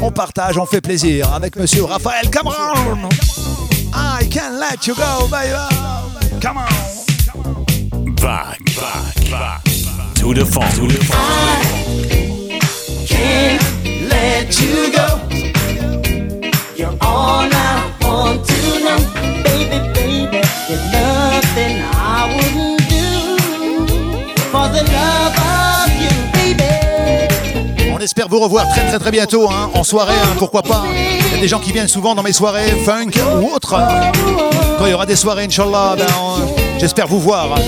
on partage, on fait plaisir avec monsieur Raphaël Cameron. I can let you go, baby. Come on. Back, back, back. To the funk. To the funk. Can't let you go. You're all I want to know, baby, baby. There's nothing On espère vous revoir très très très bientôt hein, en soirée, hein, pourquoi pas. Il y a des gens qui viennent souvent dans mes soirées, funk ou autres. Quand il y aura des soirées, Inch'Allah, ben, j'espère vous voir. Vais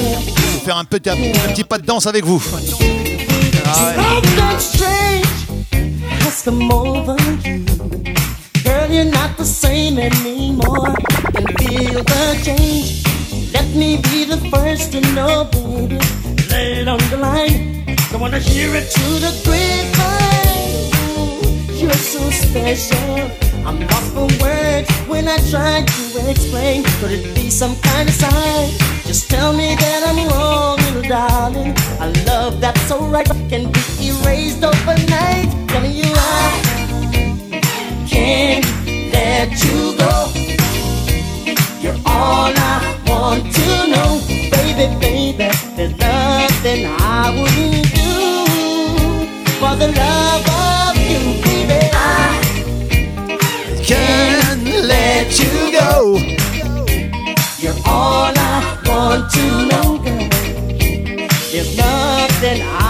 faire un petit, un petit pas de danse avec vous. Ah ouais. Something strange has come over you. Girl, you're not the same anymore. I can feel the change. Let me be the first to know, baby. Lay it on the line. Don't wanna hear it through the grapevine. You're so special. I'm lost for words when I try to explain. Could it be some kind of sign? Just tell me that I'm wrong, little darling. A love that's so right can be erased overnight. Telling you I can't let you go. You're all I want to know, nothing I wouldn't do for the love of you, baby. I Can't let you go. You're all I want to know, girl. There's nothing I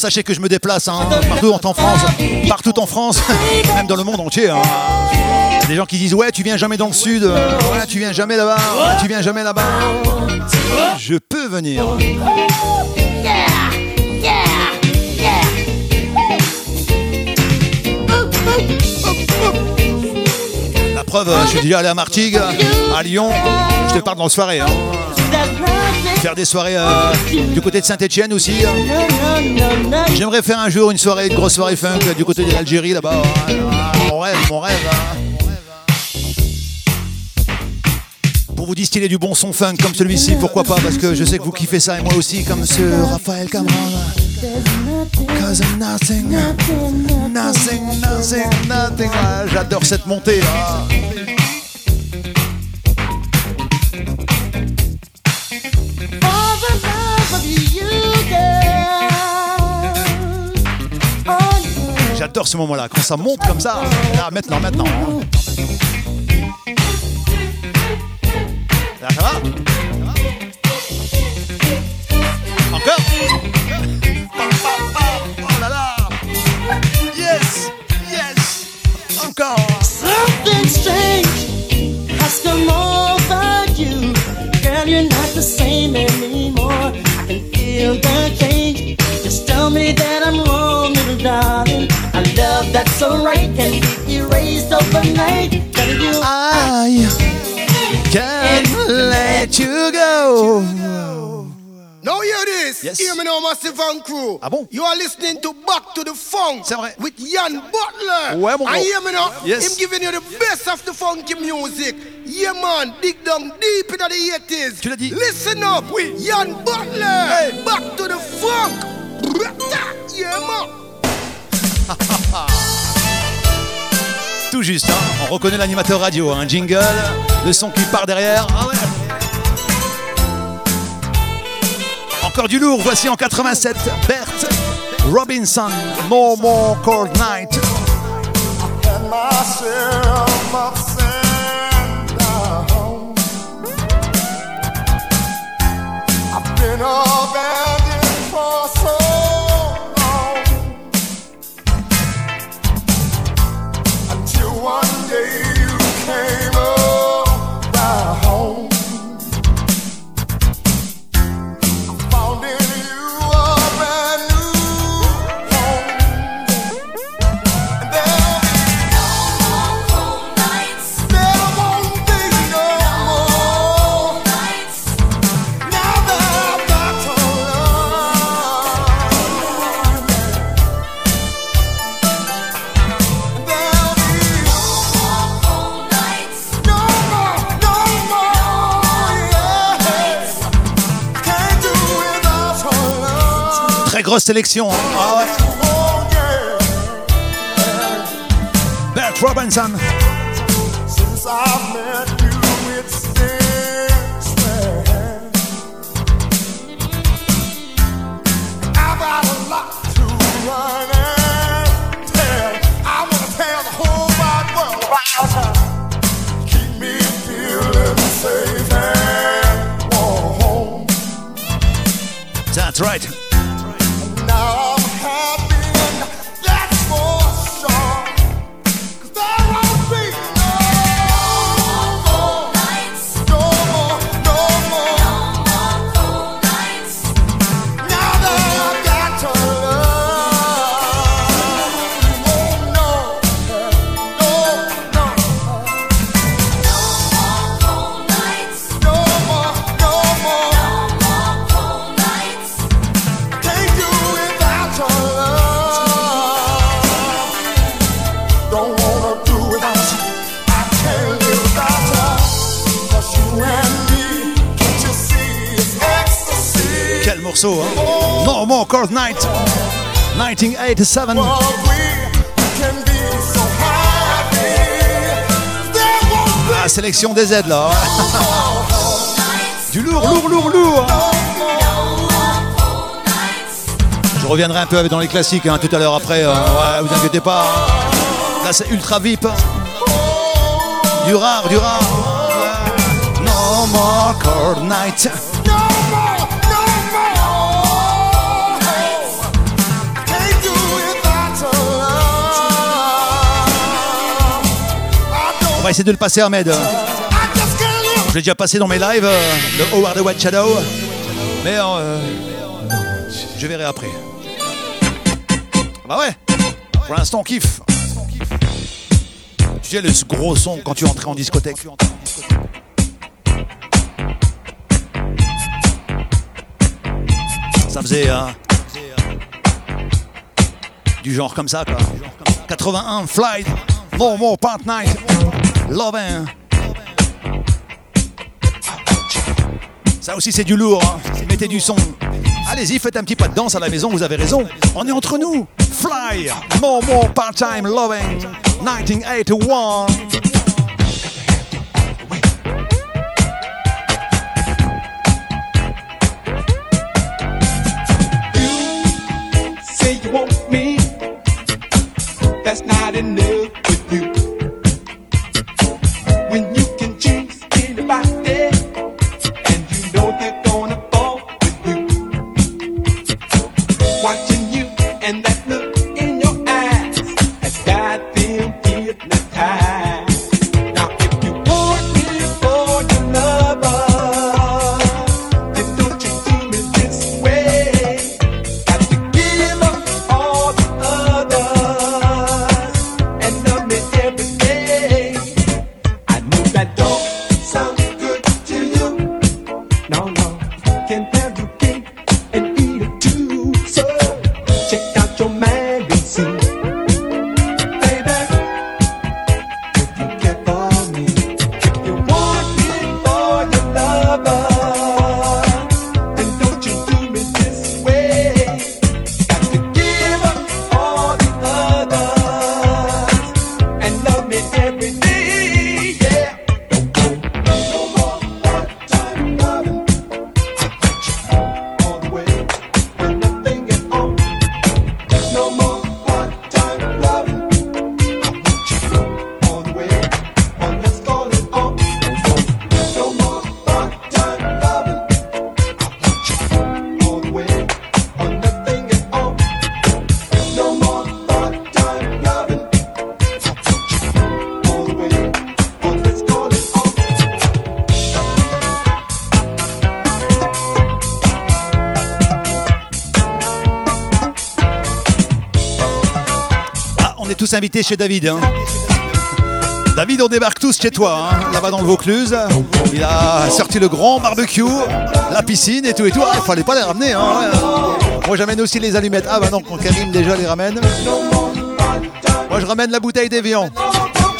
sachez que je me déplace hein, partout en France, partout en France, même dans le monde entier. hein. Des gens qui disent ouais tu viens jamais dans le sud, euh, ouais tu viens jamais là-bas, ouais, tu viens jamais là-bas. Je peux venir. La preuve, je suis déjà allé à Martigues, à Lyon. Je te parle dans la soirée. hein. Faire des soirées euh, du côté de Saint-Etienne aussi. J'aimerais faire un jour une soirée, une grosse soirée funk du côté de l'Algérie là-bas. Mon rêve, mon rêve. hein. Pour vous distiller du bon son funk comme celui-ci, pourquoi pas Parce que je sais que vous kiffez ça et moi aussi, comme ce Raphaël Cameron. Cause I'm nothing, nothing, nothing, nothing. Ah, J'adore cette montée. J'adore ce moment-là, quand ça monte comme ça. Là, maintenant, maintenant. hein. Là, ça va? Encore? Oh là là Yes Yes Encore Something strange has come over you. Girl, you're not the same anymore. I can feel the change. Just tell me that I'm wrong, little darling. A love that's so right can be erased overnight. Tell you I can't let you go. Now hear this. Yes. Hear me now, Massive and Crew. Ah bon You are listening to Back to the Funk. C'est vrai. With Ian Butler. Ouais, mon And hear me now. Yes. Him giving you the best of the funky music. Yeah, man. Dig down deep into the 80s. Tu l'as dit. Listen up. Oui. Ian Butler. Back to the Funk. Tout juste, hein on reconnaît l'animateur radio, un hein jingle, le son qui part derrière. Ah Encore du lourd, voici en 87, Bert Robinson, No More Cold Night. sélection. Hein. Ah Bert Robinson. La sélection des aides là. Du lourd, lourd, lourd, lourd. Je reviendrai un peu dans les classiques hein, tout à l'heure après. Euh, ouais, vous inquiétez pas. Là c'est ultra VIP. Du rare, du rare. No more. On va essayer de le passer, Ahmed. Je l'ai déjà passé dans mes lives, euh, le Howard the White Shadow. Mais euh, je verrai après. Bah ouais, pour l'instant on kiffe. Tu sais le gros son quand tu entrais en discothèque. Ça faisait euh, du genre comme ça quoi. 81 Flight, No More Part Night. Lovin. Hein. Ça aussi, c'est du lourd. Hein. Mettez du son. Allez-y, faites un petit pas de danse à la maison, vous avez raison. On est entre nous. Fly, more, more, part-time, loving, 1981. Chez David. hein. David, on débarque tous chez toi, hein, là-bas dans le Vaucluse. Il a sorti le grand barbecue, la piscine et tout et tout. Ah, fallait pas les ramener. Hein, ouais. Moi, j'amène aussi les allumettes. Ah, bah non, quand Karim déjà les ramène. Moi, je ramène la bouteille d'Evian.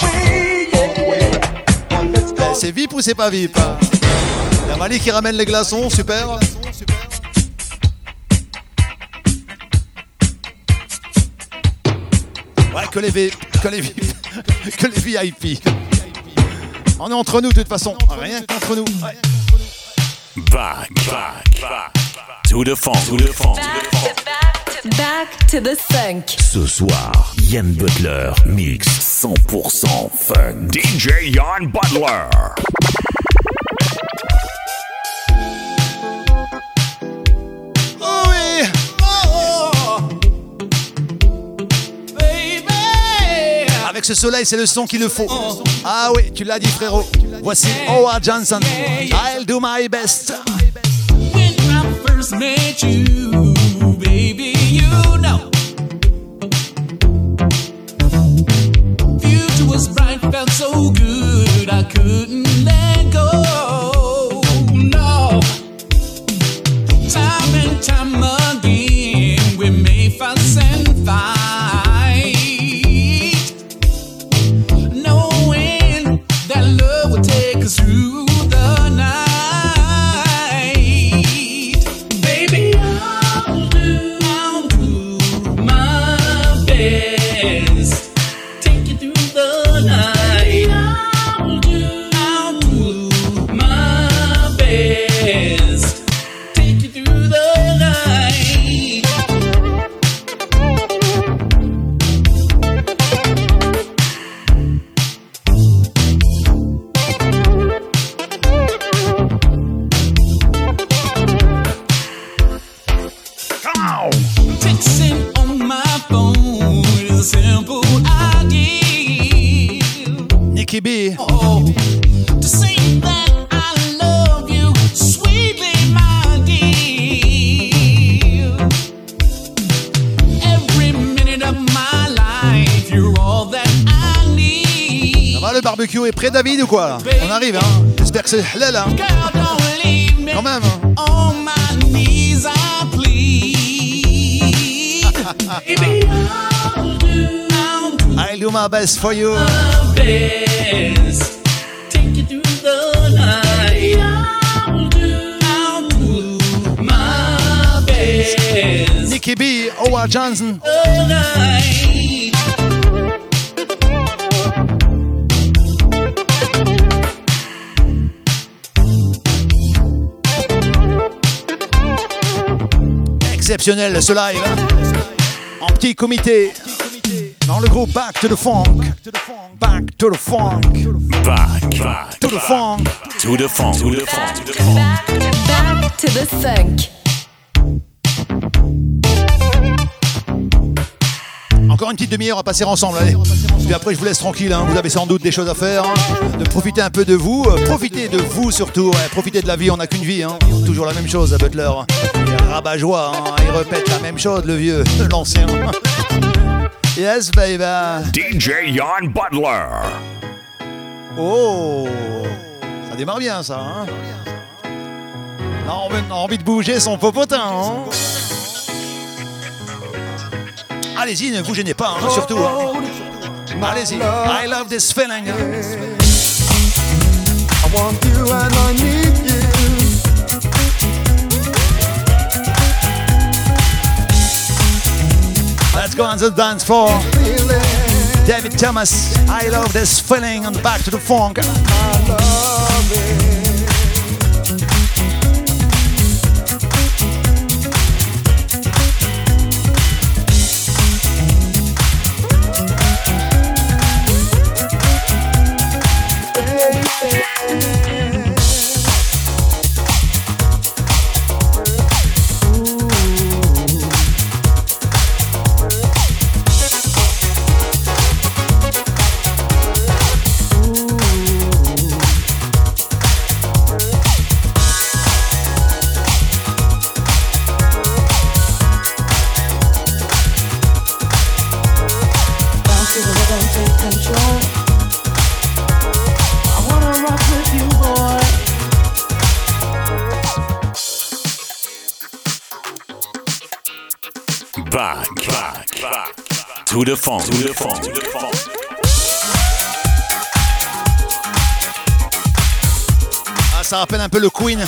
Eh, C'est VIP ou c'est pas VIP? Il y a Mali qui ramène les glaçons, super. Que les VIP, que les VIP, que les VIP. On est entre nous de toute façon, rien qu'entre nous. Ouais. Back, back, back. To the funk, to the funk. Back to the funk. Ce soir, Yann Butler mix 100% fun. DJ Yann Butler. Ce soleil, c'est le son qu'il le faut. Ah oui, tu l'as dit frérot. Voici Howard Johnson. I'll do my best. When I first met you, Texting on my phone is a simple idea. Nicky B. To say that I love you sweetly, my dear. Every minute of my life, you're all that I need. Ça va, le barbecue est prêt, David, ou quoi? On arrive, hein J'espère que c'est halal, hein Quand même, hein Baby, I'll do, I'll do my best for you. my best. Take you through the night. I'll do, I'll do my best. Nicky B, Howard Johnson. Exceptionnel ce live. Petit comité. Dans le groupe Back to the Funk. Back to the Funk. Back, back, To the Funk. to the funk, to the funk, to the funk. Back to the funk. Encore une petite demi-heure à passer ensemble, allez. Puis après, je vous laisse tranquille. hein. Vous avez sans doute des choses à faire. hein. De profiter un peu de vous. euh, Profitez de vous surtout. ouais. Profitez de la vie. On n'a qu'une vie. hein. Toujours la même chose Butler. Il est rabat-joie. hein. Il répète la même chose, le vieux, l'ancien. Yes, baby. DJ Yann Butler. Oh, ça démarre bien, ça. Hein on a envie- on a envie de bouger son popotin. hein. Allez-y, ne vous gênez pas, hein, oh, surtout. hein. Oh, oh, Allez-y. I love this feeling. I want you and I need you. Let's go on the dance floor. David Thomas, I love this feeling and back to the funk. The funk, to the funk, to the funk. Ah, ça rappelle un peu le Queen.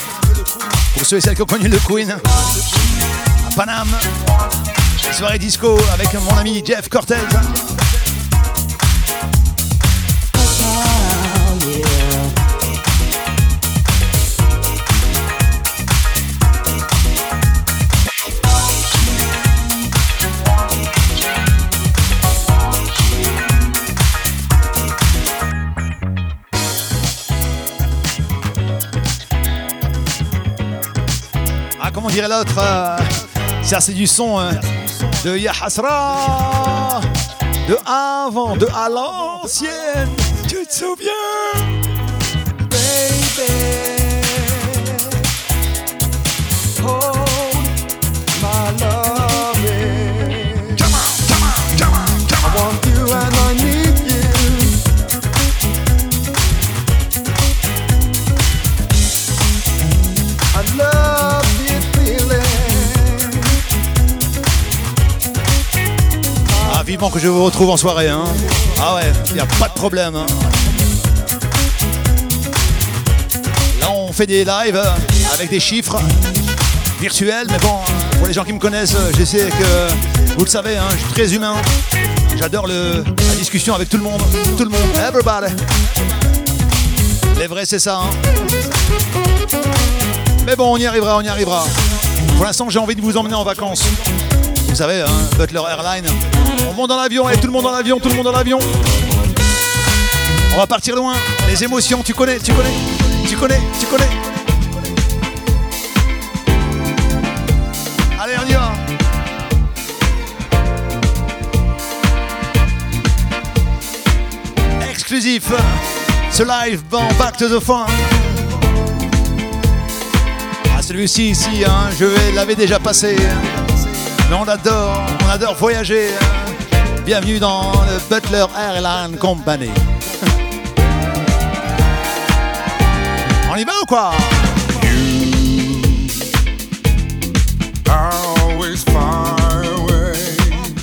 Pour ceux et celles qui ont connu le Queen. À Paname. Soirée disco avec mon ami Jeff Cortez. Dirait l'autre euh, Ça, c'est du son euh, de Yahasra. De avant, de à l'ancienne. Tu te souviens? Que je vous retrouve en soirée. Hein. Ah ouais, il a pas de problème. hein. Là, on fait des lives euh, avec des chiffres virtuels, mais bon, pour les gens qui me connaissent, euh, je sais que vous le savez, hein, je suis très humain. J'adore la discussion avec tout le monde. Tout le monde, everybody. Les vrais, c'est ça. hein. Mais bon, on y arrivera, on y arrivera. Pour l'instant, j'ai envie de vous emmener en vacances. Vous savez, hein, Butler Airline. On monte dans l'avion, et tout le monde dans l'avion, tout le monde dans l'avion. On va partir loin. Les émotions, tu connais, tu connais, tu connais, tu connais. Allez, on y va. Exclusif. Ce live bon Back to the Fun. Ah, celui-ci ici, hein, je vais- l'avais déjà passé. Mais on adore, on adore voyager. hein. Bienvenue dans le Butler Airline Company. On y va ou quoi?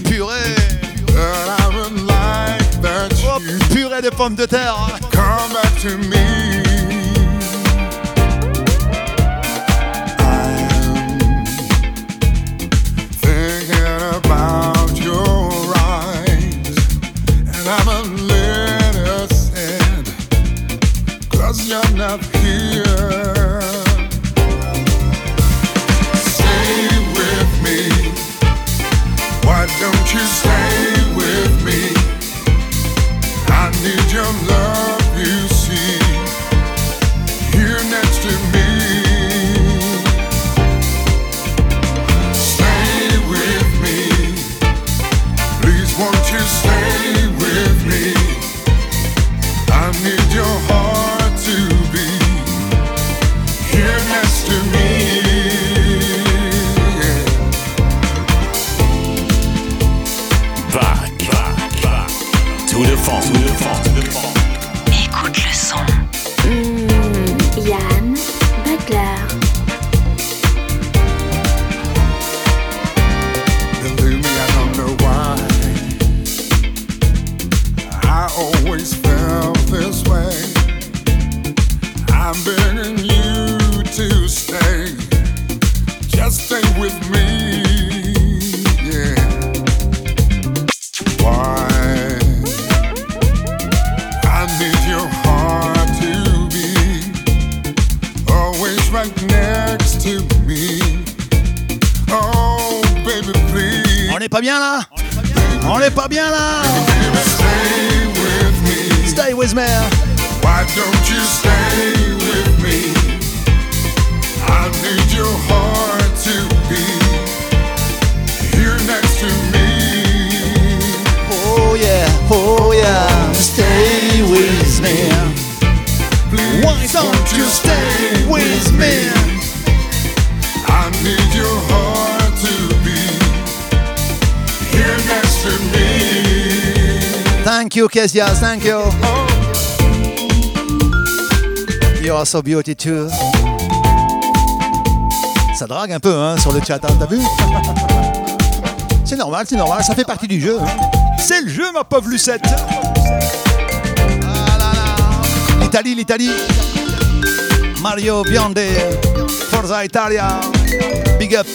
Purée. You Purée de pommes de terre. hein. come back to me. Why don't you stay with me? I need your heart to be here next to me. Thank you, Kesias, thank you. You are so beauty too. Ça drague un peu hein, sur le chat, hein, t'as vu? C'est normal, c'est normal, ça fait partie du jeu. hein. C'est le jeu, ma pauvre Lucette. Ah là là. L'Italie, l'Italie. Mario Bionde, Forza Italia. Big up.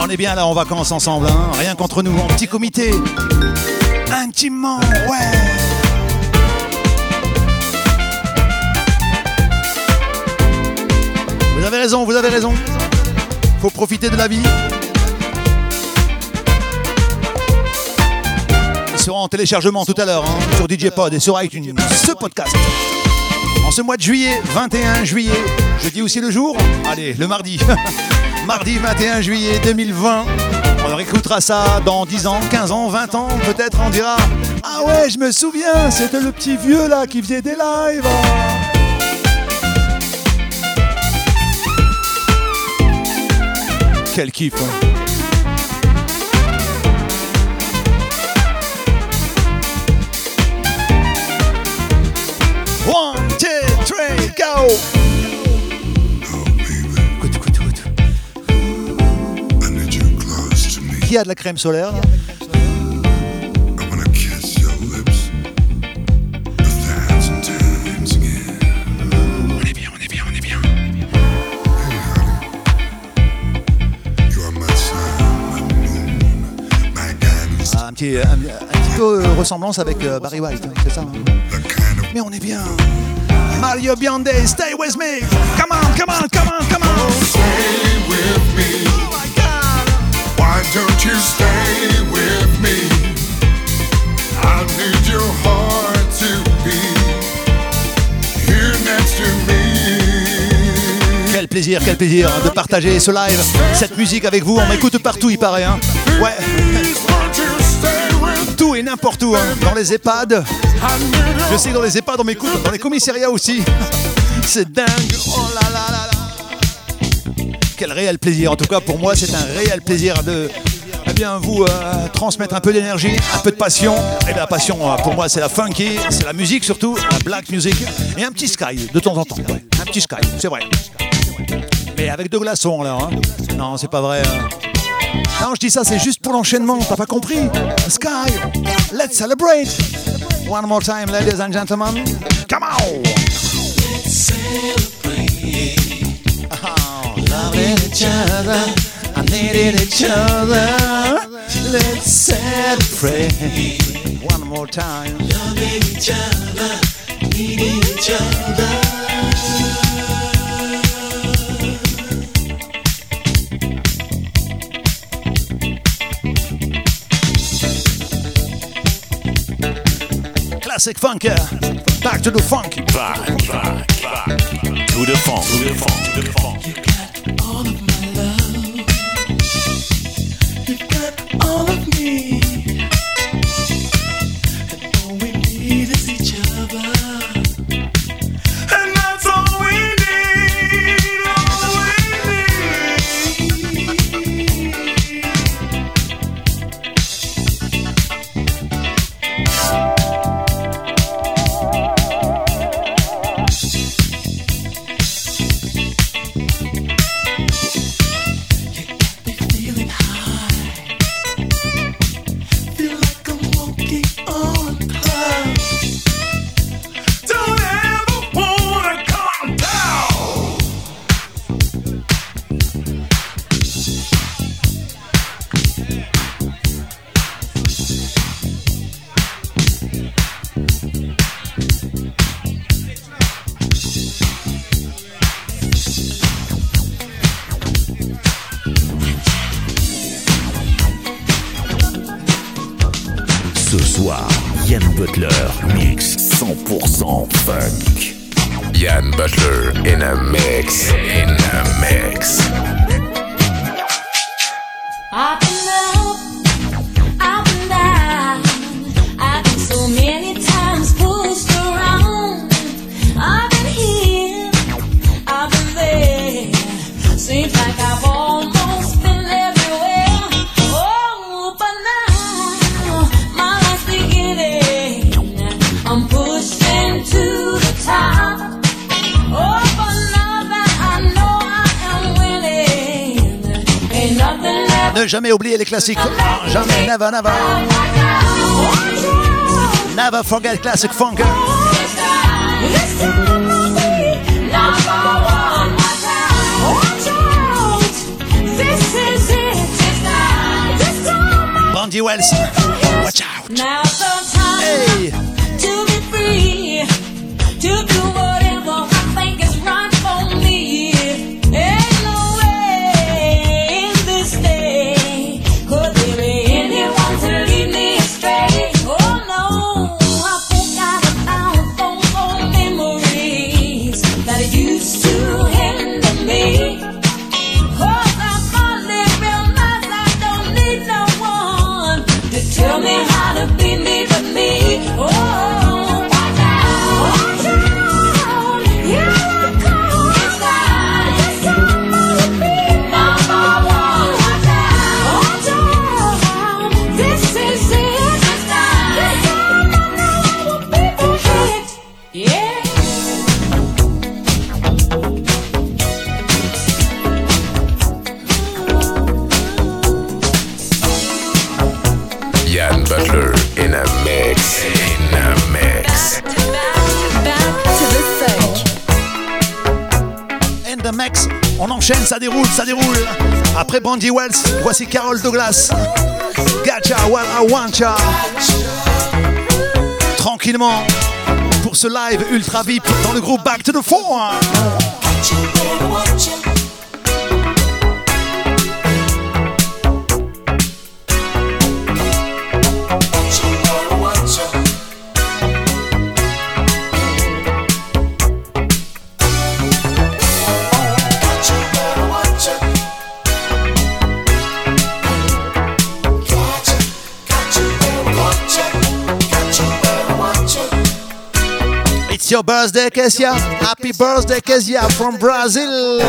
On est bien là en vacances ensemble, hein. rien qu'entre nous, en petit comité. Intimement, ouais. Vous avez raison, vous avez raison. Faut profiter de la vie. Sera en téléchargement tout à l'heure hein, sur DJ Pod et sur iTunes. Ce podcast. En ce mois de juillet, 21 juillet, je dis aussi le jour, allez, le mardi. mardi 21 juillet 2020. On réécoutera ça dans 10 ans, 15 ans, 20 ans, peut-être on dira Ah ouais, je me souviens, c'était le petit vieux là qui faisait des lives. Quel kiff. hein. Qui a de la crème solaire. Ah, un, petit, un, un petit peu ressemblance avec euh, Barry White, hein, c'est ça hein Mais on est bien. Mario Bionde, stay with me. Come on, come on, come on, come on. Stay with me. Why don't you stay with me? I need your heart to be here next to me. Quel plaisir, quel plaisir de partager ce live, cette musique avec vous. On m'écoute partout, il paraît. Hein. Ouais. N'importe où, hein. dans les EHPAD. Je sais dans les EHPAD, on dans les commissariats aussi. C'est dingue. Oh là là là là. Quel réel plaisir. En tout cas, pour moi, c'est un réel plaisir de eh bien, vous euh, transmettre un peu d'énergie, un peu de passion. Et la passion, euh, pour moi, c'est la funky, c'est la musique surtout, la black music. Et un petit sky de temps en temps. Un petit sky, c'est vrai. Mais avec deux glaçons là. hein. Non, c'est pas vrai. hein. Non, je dis ça, c'est juste pour l'enchaînement. T'as pas compris Sky, let's celebrate. One more time, ladies and gentlemen. Come on. Oh, loving each other, I needed each other. Let's celebrate. One more time. Loving each other, needing each other. Classic funker. Back to the funk. Back, back, back. To the funk, to the funk, to the funk. Classic Jam Never Never. Never Forget Classic Funk. Bandy Wells. Brandy Wells. Voici Carole Douglas. Gacha, Walla, Wancha. Tranquillement pour ce live ultra VIP dans le groupe Back to the Four. It's your birthday, Kezia. Happy birthday, Kezia from Brazil.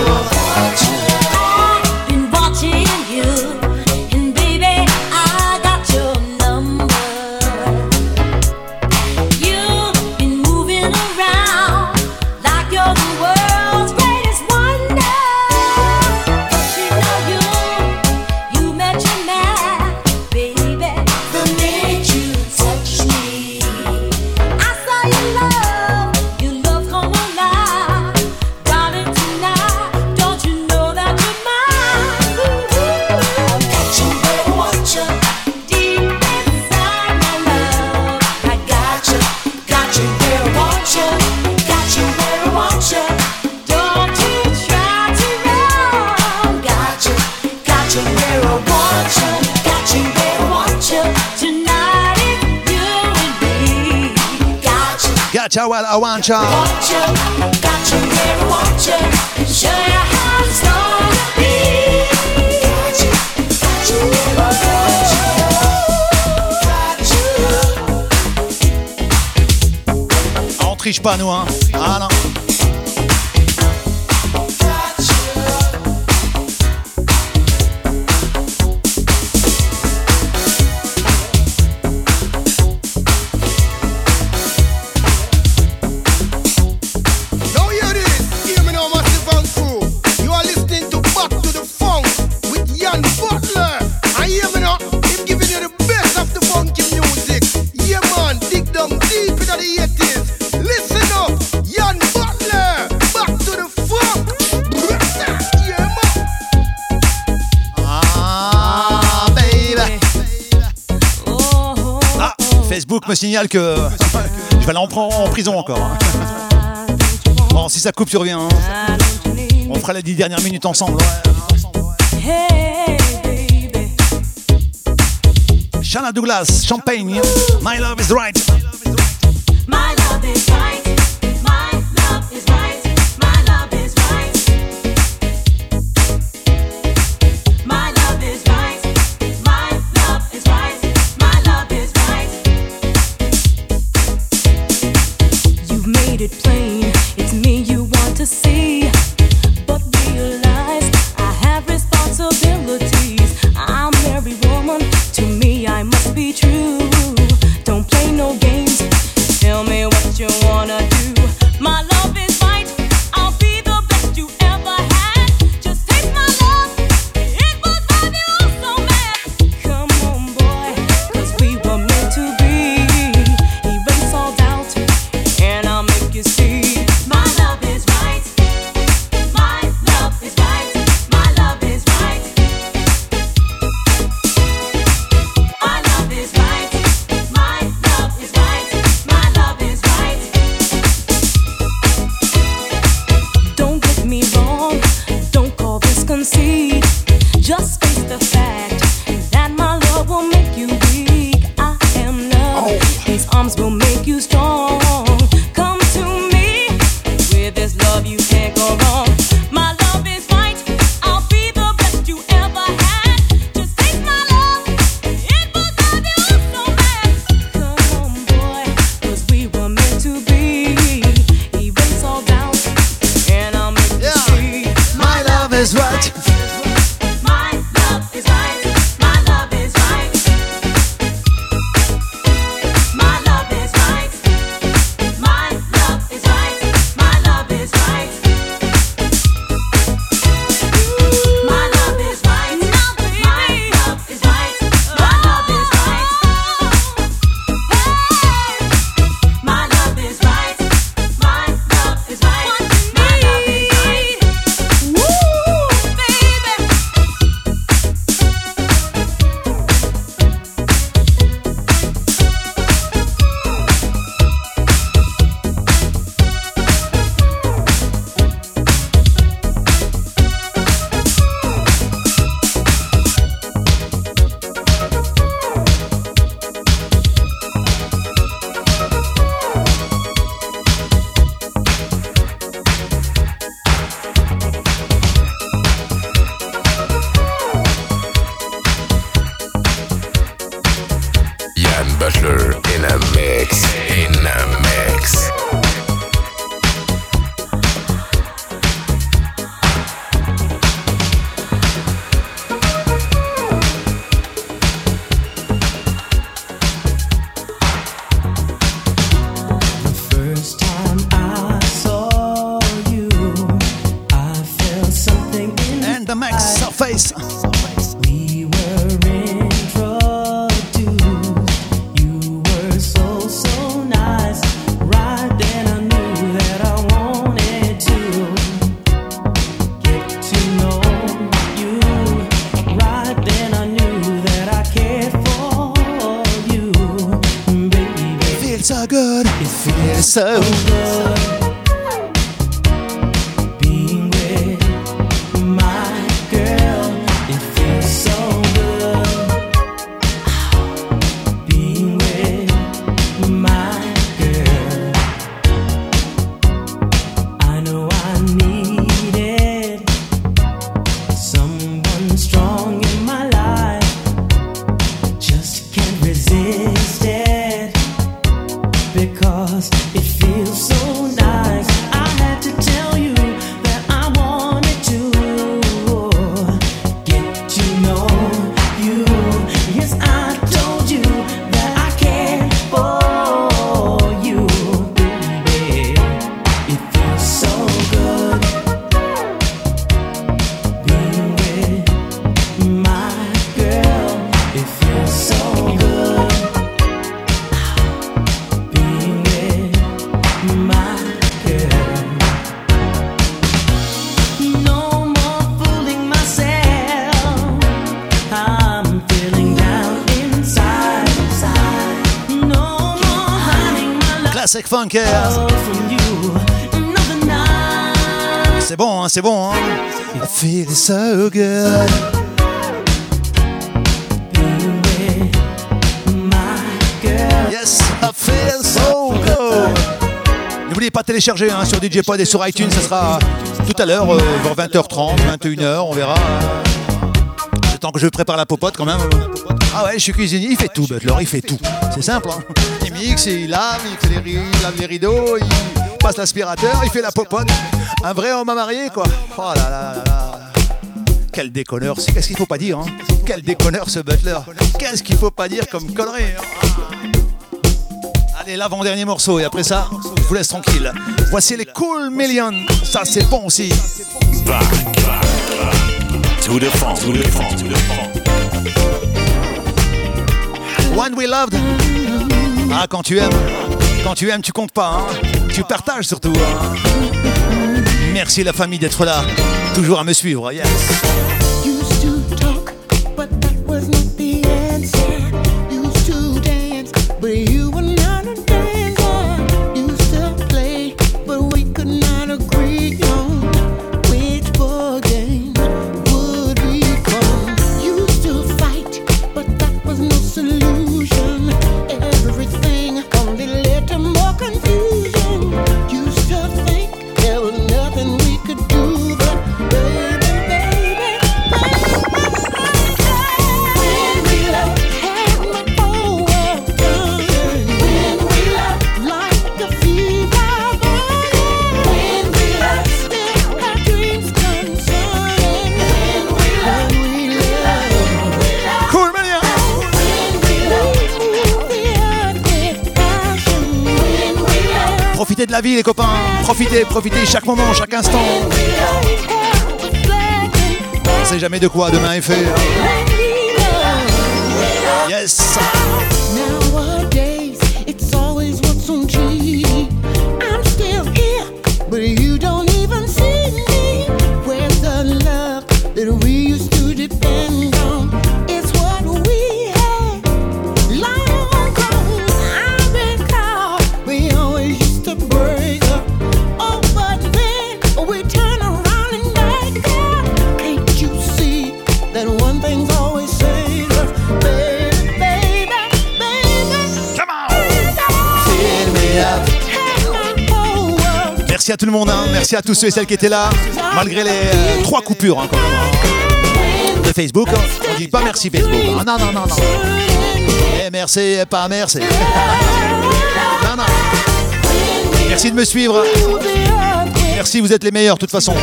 Gotcha, I want ya. On triche pas, nous, hein. Ah non. Me signale que je vais aller en, prison encore. Hein. Bon, si ça coupe, tu reviens. Hein. On fera les dix dernières minutes ensemble. Ouais. Douglas, Champagne, My Love is Right. Classic. C'est bon, hein, c'est bon. Hein. It feels so good. Yes, I feel so good. N'oubliez pas de télécharger hein, sur DJ Pod et sur iTunes, ça sera tout à l'heure, euh, vers 20h30, 21h, on verra. Le temps que je prépare la popote quand même. Ah ouais, je suis cuisinier, il fait tout, Butler, il fait tout. C'est simple, hein. Il lave, il, fait les il lave les rideaux, il passe l'aspirateur, il fait la popote. Un vrai homme à marier, quoi. Oh là là là là. Quel déconneur, c'est- qu'est-ce qu'il faut pas dire, hein Quel déconneur ce Butler. Qu'est-ce qu'il faut pas dire comme connerie. hein Allez, l'avant-dernier morceau, et après ça, je vous laisse tranquille. Voici les Cool Millions. Ça, c'est bon aussi. Back, To the funk, to the funk, to the funk. One We Loved. Ah, quand tu aimes, quand tu aimes, tu comptes pas. hein. Tu partages surtout. hein. Merci la famille d'être là. Toujours à me suivre. Yes. La vie, les copains. Profitez, profitez chaque moment, chaque instant. On sait jamais de quoi demain est fait. Merci à tout le monde, hein. merci à tous ceux et celles qui étaient là, malgré les euh, trois coupures hein, hein. de Facebook. On dit pas merci Facebook. Non, non, non, non. Eh, merci, pas merci. non, non. Merci de me suivre. Merci, vous êtes les meilleurs de toute façon.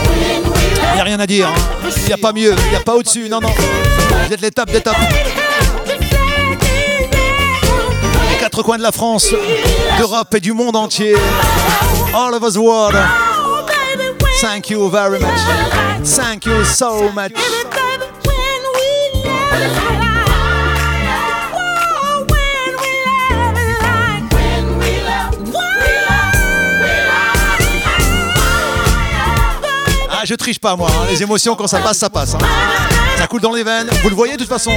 Il n'y a rien à dire. Il n'y a pas mieux, il n'y a pas au-dessus. Non, non. Vous êtes des tapes. Les quatre coins de la France, d'Europe et du monde entier. All of us world. Thank you very much. Thank you so much. Ah, je triche pas moi. hein. Les émotions, quand ça passe, ça passe. hein. Ça coule dans les veines. Vous le voyez de toute façon.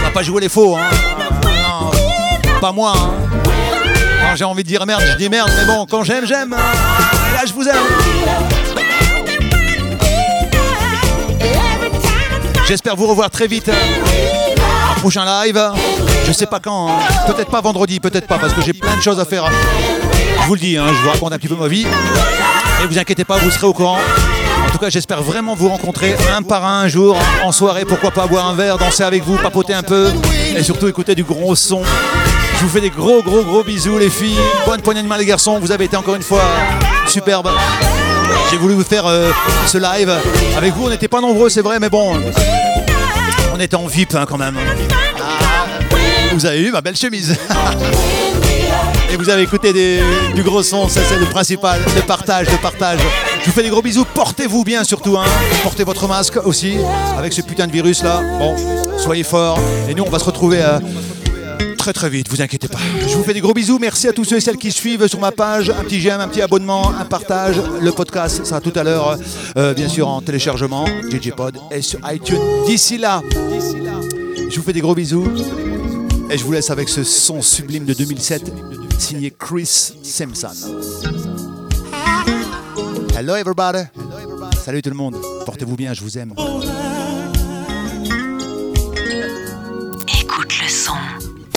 On va pas jouer les faux. Hein. Non, pas moi. hein. J'ai envie de dire merde, je dis merde. Mais bon, quand j'aime, j'aime. hein. Là, je vous aime. J'espère vous revoir très vite. Un prochain live. Je sais pas quand. hein. Peut-être pas vendredi, peut-être pas, parce que j'ai plein de choses à faire. Je vous le dis, hein, je vous raconte un petit peu ma vie. Et vous inquiétez pas, vous serez au courant. En tout cas, j'espère vraiment vous rencontrer un par un un jour, en soirée, pourquoi pas boire un verre, danser avec vous, papoter un peu, et surtout écouter du gros son. Je vous fais des gros, gros, gros bisous, les filles. Bonne poignée de main, les garçons. Vous avez été encore une fois superbe. J'ai voulu vous faire euh, ce live. Avec vous, on n'était pas nombreux, c'est vrai, mais bon, on était en VIP hein, quand même. Ah, vous avez vu ma belle chemise. Et vous avez écouté du gros son, ça c'est le principal, le partage, le partage. Je vous fais des gros bisous, portez-vous bien surtout, hein. portez votre masque aussi, avec ce putain de virus là. Bon, soyez forts, et nous on va se retrouver euh, très très vite, vous inquiétez pas. Je vous fais des gros bisous, merci à tous ceux et celles qui suivent sur ma page, un petit j'aime, un petit abonnement, un partage. Le podcast sera tout à l'heure, euh, bien sûr en téléchargement, DJ Pod et sur iTunes. D'ici là, je vous fais des gros bisous. Et je vous laisse avec ce son sublime de 2007, signé Chris Simpson. Hello everybody. Salut tout le monde. Portez-vous bien, je vous aime. Écoute le son.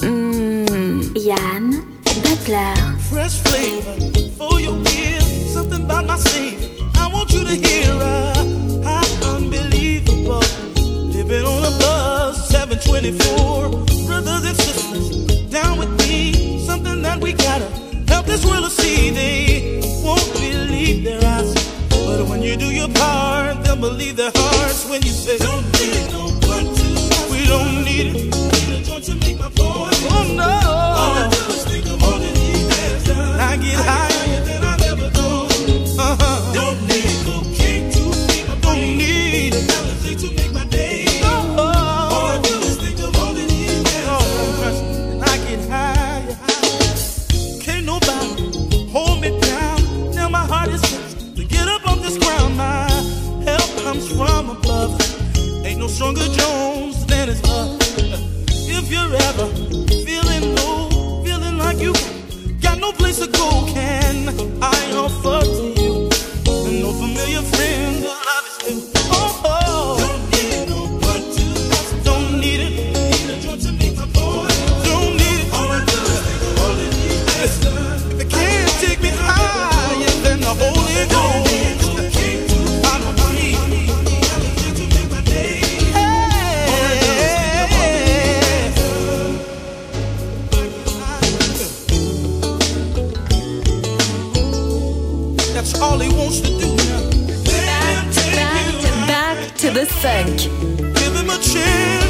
Mmh, Yann Butler. Fresh flavor for your ears. Something about my Savior. I want you to hear uh, how unbelievable. Living on a bus, 724. Brothers and sisters, down with me. Something that we gotta help this world to see. They won't believe their eyes. But when you do your part, they'll believe their hearts when you say, Don't need no one to We don't need it. Need a joint to make my voice. Oh no. All I do is think of all the I get higher stronger Jones than his love. If you're ever feeling low, feeling like you got no place to go, can I offer to you? No familiar friend, funk.